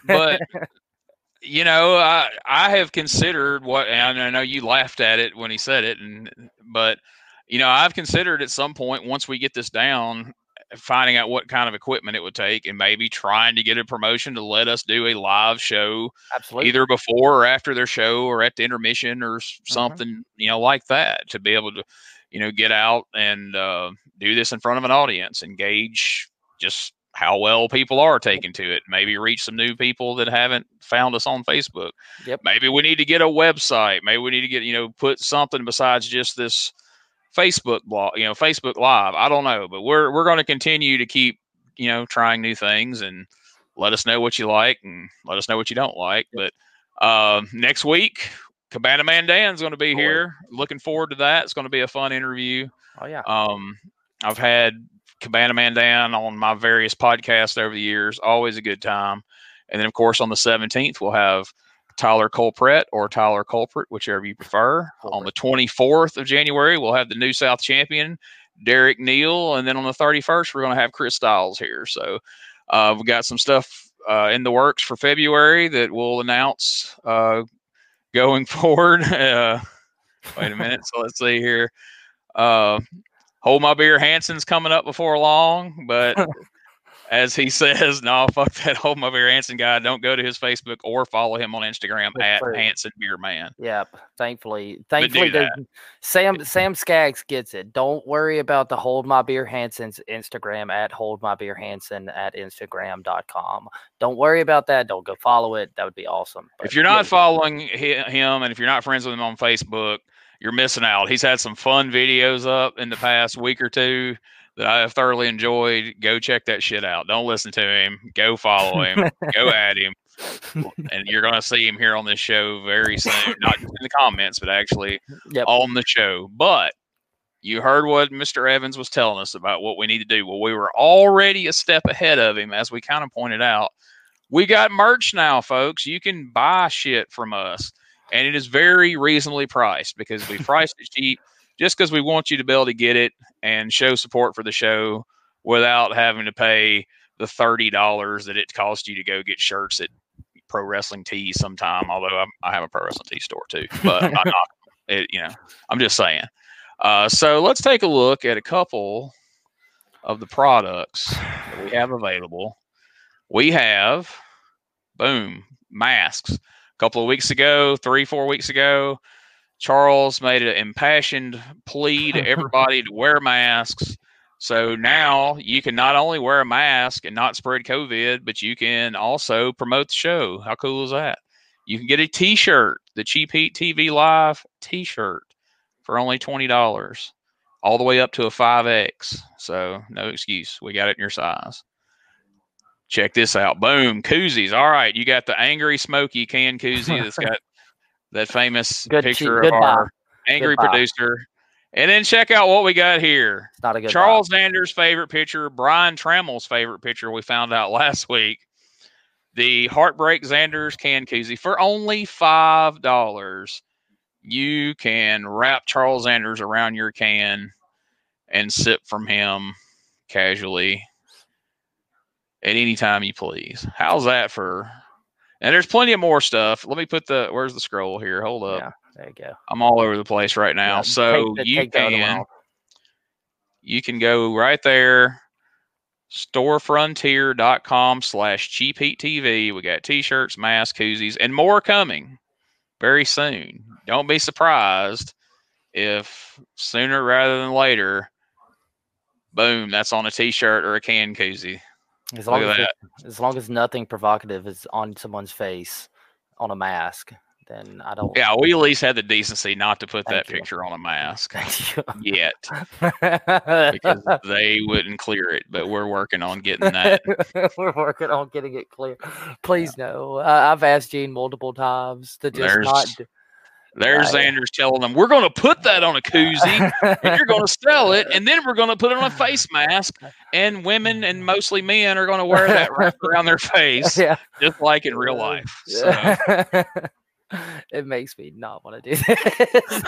but you know, I I have considered what, and I know you laughed at it when he said it, and but you know, I've considered at some point once we get this down, finding out what kind of equipment it would take, and maybe trying to get a promotion to let us do a live show absolutely. either before or after their show or at the intermission or s- something you know like that to be able to you know get out and uh, do this in front of an audience engage just how well people are taking to it maybe reach some new people that haven't found us on facebook Yep. maybe we need to get a website maybe we need to get you know put something besides just this facebook blog you know facebook live i don't know but we're we're going to continue to keep you know trying new things and let us know what you like and let us know what you don't like. But um, next week, Cabana Man Dan's going to be here. Looking forward to that. It's going to be a fun interview. oh yeah. Um, I've had Cabana Man Dan on my various podcasts over the years. Always a good time. And then, of course, on the 17th, we'll have Tyler Culprit or Tyler Culprit, whichever you prefer. On the 24th of January, we'll have the New South champion, Derek Neal. And then on the 31st, we're going to have Chris Styles here. So uh, we've got some stuff uh, in the works for February that we'll announce uh, going forward. Uh, wait a minute. So let's see here. Uh, Hold My Beer Hanson's coming up before long, but as he says, no, fuck that Hold My Beer Hanson guy. Don't go to his Facebook or follow him on Instagram That's at true. Hanson Beer Man. Yep. Thankfully, thankfully. Sam Sam Skaggs gets it. Don't worry about the Hold My Beer Hanson's Instagram at Hold My Beer Hanson at Instagram.com. Don't worry about that. Don't go follow it. That would be awesome. if you're not yeah, following him and if you're not friends with him on Facebook, you're missing out. He's had some fun videos up in the past week or two that I have thoroughly enjoyed. Go check that shit out. Don't listen to him. Go follow him. go at him. And you're going to see him here on this show very soon. Not just in the comments, but actually Yep. on the show. But you heard what Mr. Evans was telling us about what we need to do. Well, we were already a step ahead of him, as we kind of pointed out. We got merch now, folks. You can buy shit from us, and it is very reasonably priced because we priced it cheap just because we want you to be able to get it and show support for the show without having to pay the thirty dollars that it costs you to go get shirts at Pro Wrestling Tees sometime. Although I'm, i have a Pro Wrestling Tee store too, but I'm not. It, you know, I'm just saying. Uh, so let's take a look at a couple of the products that we have available. We have, boom, masks. A couple of weeks ago, three, four weeks ago, Charles made an impassioned plea to everybody to wear masks. So now you can not only wear a mask and not spread COVID, but you can also promote the show. How cool is that? You can get a t shirt, the Cheap Heat TV Live t shirt for only $20, all the way up to a 5X. So no excuse. We got it in your size. Check this out. Boom. Koozies. All right. You got the Angry Smokey can koozie that's got that famous Good picture cheap- of our angry Goodbye. producer. And then check out what we got here. It's not a good Charles Zanders' favorite pitcher, Brian Trammell's favorite pitcher, we found out last week. The Heartbreak Zanders can koozie for only five dollars. You can wrap Charles Zanders around your can and sip from him casually at any time you please. How's that for? And there's plenty of more stuff. Let me put the where's the scroll here? Hold up. Yeah, there you go. I'm all over the place right now. Yeah, so the- you take the other one can you can go right there storefrontier.com slash cheap heat tv we got t-shirts masks koozies and more coming very soon don't be surprised if sooner rather than later boom that's on a t-shirt or a can koozie As long as, it- as long as nothing provocative is on someone's face on a mask, then I don't. yeah we at least had the decency not to put Thank that you. picture on a mask yet because they wouldn't clear it but we're working on getting that We're working on getting it clear. Please no. Uh, I've asked Gene multiple times to just There's not. There's Right. Zander's telling them we're going to put that on a koozie and you're going to sell it, and then we're going to put it on a face mask, and women and mostly men are going to wear that wrapped around their face, yeah. just like in real life. So, it makes me not want to do this.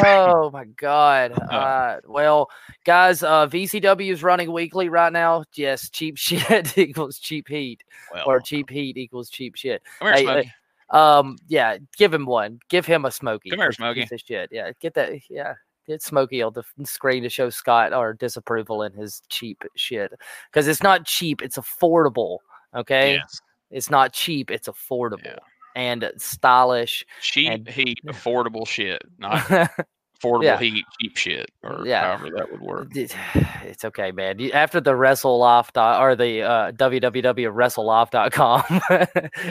oh my god. Uh, well, guys, uh, VCW is running weekly right now. Yes, cheap shit equals cheap heat, well, or cheap heat equals cheap shit. come here, hey, Smokey. Um, yeah, give him one. Give him a Smokey. Come here, Smokey. Piece of shit. Yeah, get that. Yeah, get Smokey on the screen to show Scott our disapproval in his cheap shit because it's not cheap. It's affordable. Okay, Yes. it's not cheap. It's affordable Yeah. and stylish. cheap and- heat, affordable shit, not affordable Yeah. heat, cheap shit, or Yeah. however that would work. it's okay, man. You- After the WrestleLife dot- or the uh, www.wrestlelife.com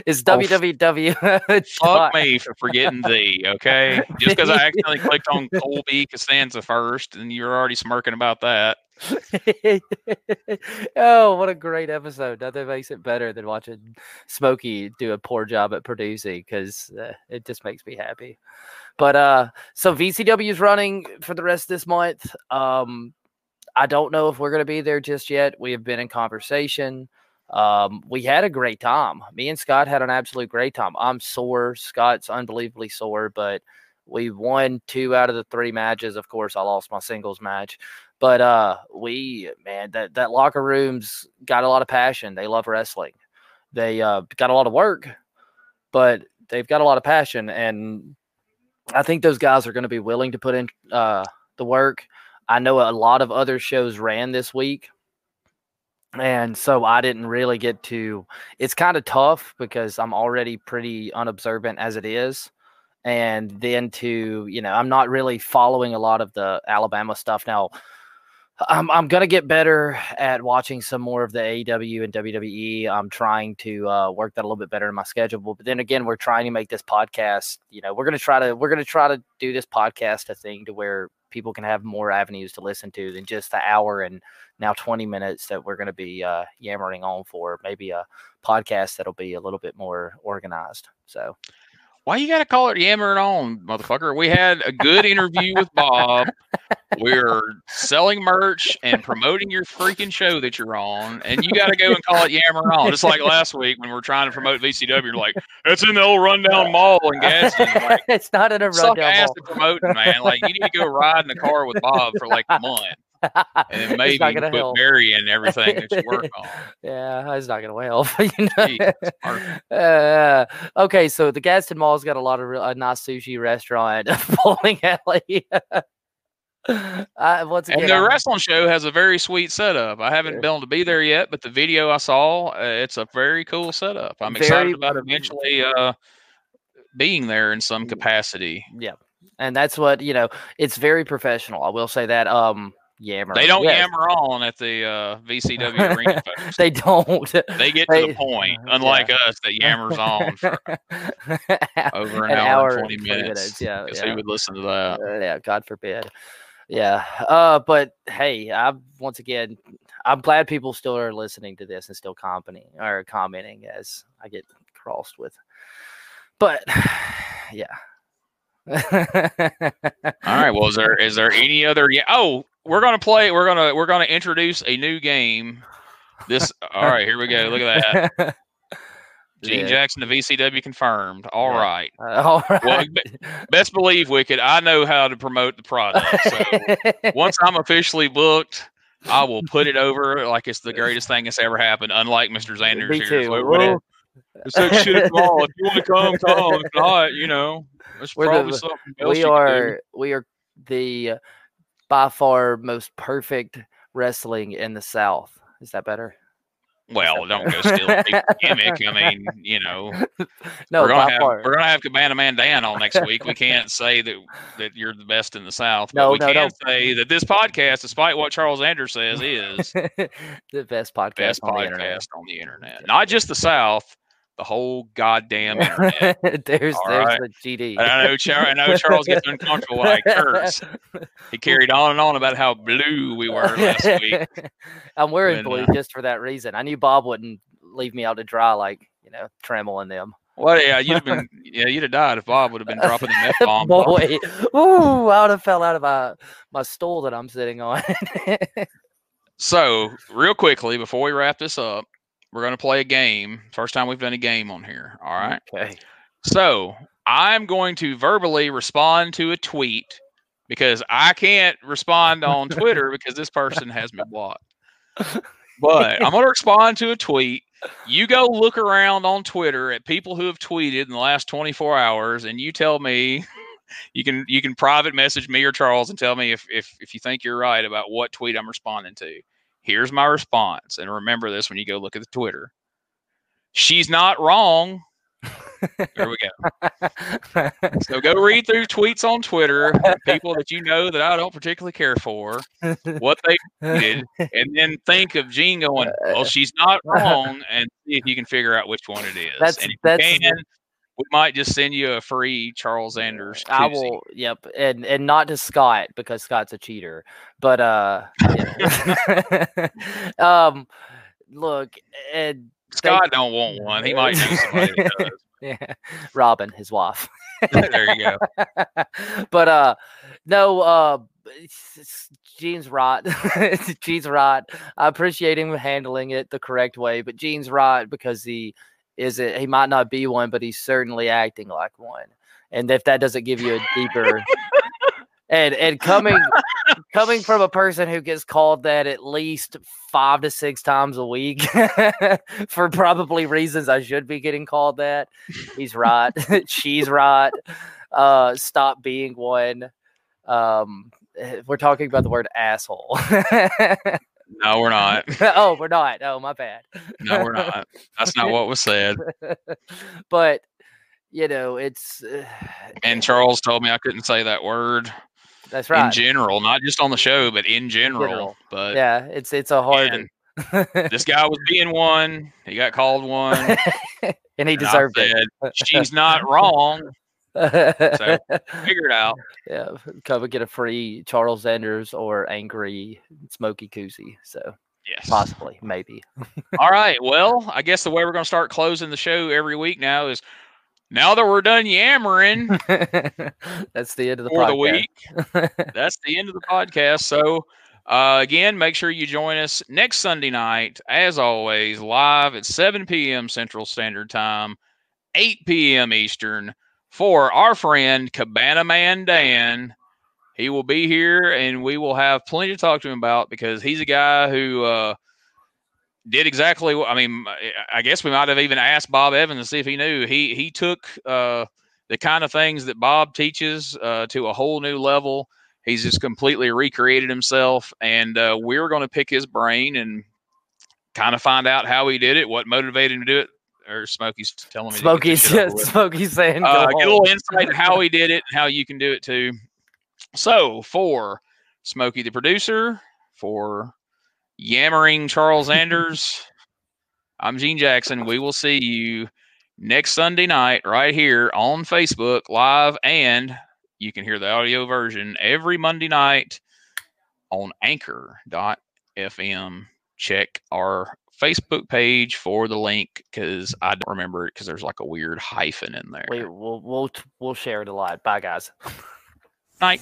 is Oh, www. Fuck me for forgetting the okay. Just because I accidentally clicked on Colby Costanza first, and you're already smirking about that. oh, what a great episode! Nothing makes it better than watching Smokey do a poor job at producing because uh, it just makes me happy. But uh, so VCW is running for the rest of this month. Um, I don't know if we're going to be there just yet. We have been in conversation. Um, we had a great time. Me and Scott had an absolute great time. I'm sore. Scott's unbelievably sore, but we won two out of the three matches. Of course, I lost my singles match. But uh we man, that that locker room's got a lot of passion. They love wrestling. They uh got a lot of work, but they've got a lot of passion and I think those guys are going to be willing to put in uh the work. I know a lot of other shows ran this week. And so I didn't really get to it's kind of tough because I'm already pretty unobservant as it is and then to you know i'm not really following a lot of the alabama stuff now i'm, I'm gonna get better at watching some more of the aew and wwe i'm trying to uh, work that a little bit better in my schedule but then again we're trying to make this podcast you know we're gonna try to we're gonna try to do this podcast a thing to where people can have more avenues to listen to than just the hour and now 20 minutes that we're going to be uh, yammering on for maybe a podcast that'll be a little bit more organized so Why you got to call it yammering on, motherfucker? We had a good interview with Bob. We're selling merch and promoting your freaking show that you're on, and you got to go and call it yammering on. Just like last week when we are trying to promote VCW, you're like, "It's in the old rundown mall in Gadsden. Like, it's not in a suck rundown ass mall. at promoting, man. Like you need to go ride in the car with Bob for like a month. And then maybe not you gonna put help. Barry in everything that you work on. Yeah, it's not gonna help. you know? Mark. Uh, okay, so the Gadsden Mall's got a lot of real, a nice sushi restaurant, bowling alley. uh, once again, And the I'm- wrestling show has a very sweet setup. I haven't been able to be there yet, but the video I saw, uh, it's a very cool setup. I'm Very- excited about eventually uh, being there in some Mm. capacity. yeah, and that's what you know. It's very professional. I will say that. Um, yammer. They don't yes, yammer on at the uh, VCW arena. folks. They don't. They get to the point, unlike us that yammers on for over an, hour, and 20 minutes. Yeah, 'cause yeah. Who would listen to that? Uh, yeah, God forbid. Yeah. Uh, but hey, I'm once again, I'm glad people still are listening to this and still commenting or commenting as I get crossed with. But yeah. All right. Well, is there is there any other? Yeah. Oh, we're gonna play. We're gonna we're gonna introduce a new game. This. All right. Here we go. Look at that. Gene Yeah. Jackson to VCW confirmed. All Yeah. right. Uh, all right. Well, Best believe, Wicked, I know how to promote the product. So once I'm officially booked, I will put it over like it's the greatest thing that's ever happened. Unlike Mr. Zander Me here. too. So Well, shit at all. If you want to come, come. If not, you know, it's We're the- probably something else we you can do. are we are the by far most perfect wrestling in the South. Is that better? Well, don't go steal people's gimmick. I mean, you know, No, we're gonna have far. we're gonna have Cabana Man Dan on next week. We can't say that that you're the best in the South, but No, we no, can no. say that this podcast, despite what Charles Zanders says, is the best podcast best on podcast internet. on the internet. Not just the South, the whole goddamn internet. there's All there's right. the GD. I know, Char- I know Charles gets uncomfortable when I curse. He carried on and on about how blue we were last week. I'm wearing when, blue uh, just for that reason. I knew Bob wouldn't leave me out to dry like you know and them. Well, yeah, you'd have been, yeah, you'd have died if Bob would have been dropping the F bomb. Boy, ooh, I would have fell out of my my stool that I'm sitting on. So, real quickly, before we wrap this up, we're going to play a game. First time we've done a game on here. All right. Okay. So, I'm going to verbally respond to a tweet because I can't respond on Twitter because this person has me blocked. But I'm going to respond to a tweet. You go look around on Twitter at people who have tweeted in the last 24 hours, and you tell me. You can you can private message me or Charles and tell me if if if you think you're right about what tweet I'm responding to. Here's my response, and remember this when you go look at the Twitter. She's not wrong. There we go. So go read through tweets on Twitter, people that you know that I don't particularly care for, what they did, and then think of Gene going, "Well, she's not wrong," and see if you can figure out which one it is. That's- and if that's you can, we might just send you a free Charles Zanders. I will. Yep, and and not to Scott because Scott's a cheater. But uh, yeah. um, look, and Scott don't want one. He might know somebody that does. yeah, Robin, his wife. there you go. but uh, no, uh, Gene's right. Gene's right. I appreciate him handling it the correct way, but Gene's right because he is it. He might not be one, but he's certainly acting like one. And if that doesn't give you a deeper and and coming coming from a person who gets called that at least five to six times a week for probably reasons I should be getting called that, he's right. She's right. Uh, stop being one. Um, eh, we're talking about the word asshole. No, we're not. oh, we're not. Oh, my bad. No, we're not. That's not what was said. but you know, it's uh, And Charles told me I couldn't say that word that's right. in general, not just on the show, but in general. General. But yeah, it's it's a hard. this guy was being one. He got called one. and he and deserved said, She's not wrong. It. Figure it out. yeah, come and get a free Charles Zanders or angry Smokey Koozie. So Yes. possibly, maybe. All right. Well, I guess the way we're going to start closing the show every week now is now that we're done yammering That's the end of the for the podcast. week, that's the end of the podcast. So, uh, again, make sure you join us next Sunday night, as always, live at 7 p.m. Central Standard Time, 8 p.m. Eastern, for our friend Cabana Man Dan. he will be here, and we will have plenty to talk to him about because he's a guy who uh, did exactly what I mean. I guess we might have even asked Bob Evans to see if he knew. He he took uh, the kind of things that Bob teaches uh, to a whole new level. He's just completely recreated himself, and uh, we're going to pick his brain and kind of find out how he did it, what motivated him to do it. Or Smokey's telling me. Smokey's Smokey's saying. Uh, get a little insight how he did it and how you can do it too. So for Smokey the producer, for yammering Charles Zanders, I'm Gene Jackson. We will see you next Sunday night right here on Facebook live, and you can hear the audio version every Monday night on anchor.fm. Check our Facebook page for the link because I don't remember it because there's like a weird hyphen in there. We, will we'll we'll share it a lot. Bye, guys. Night.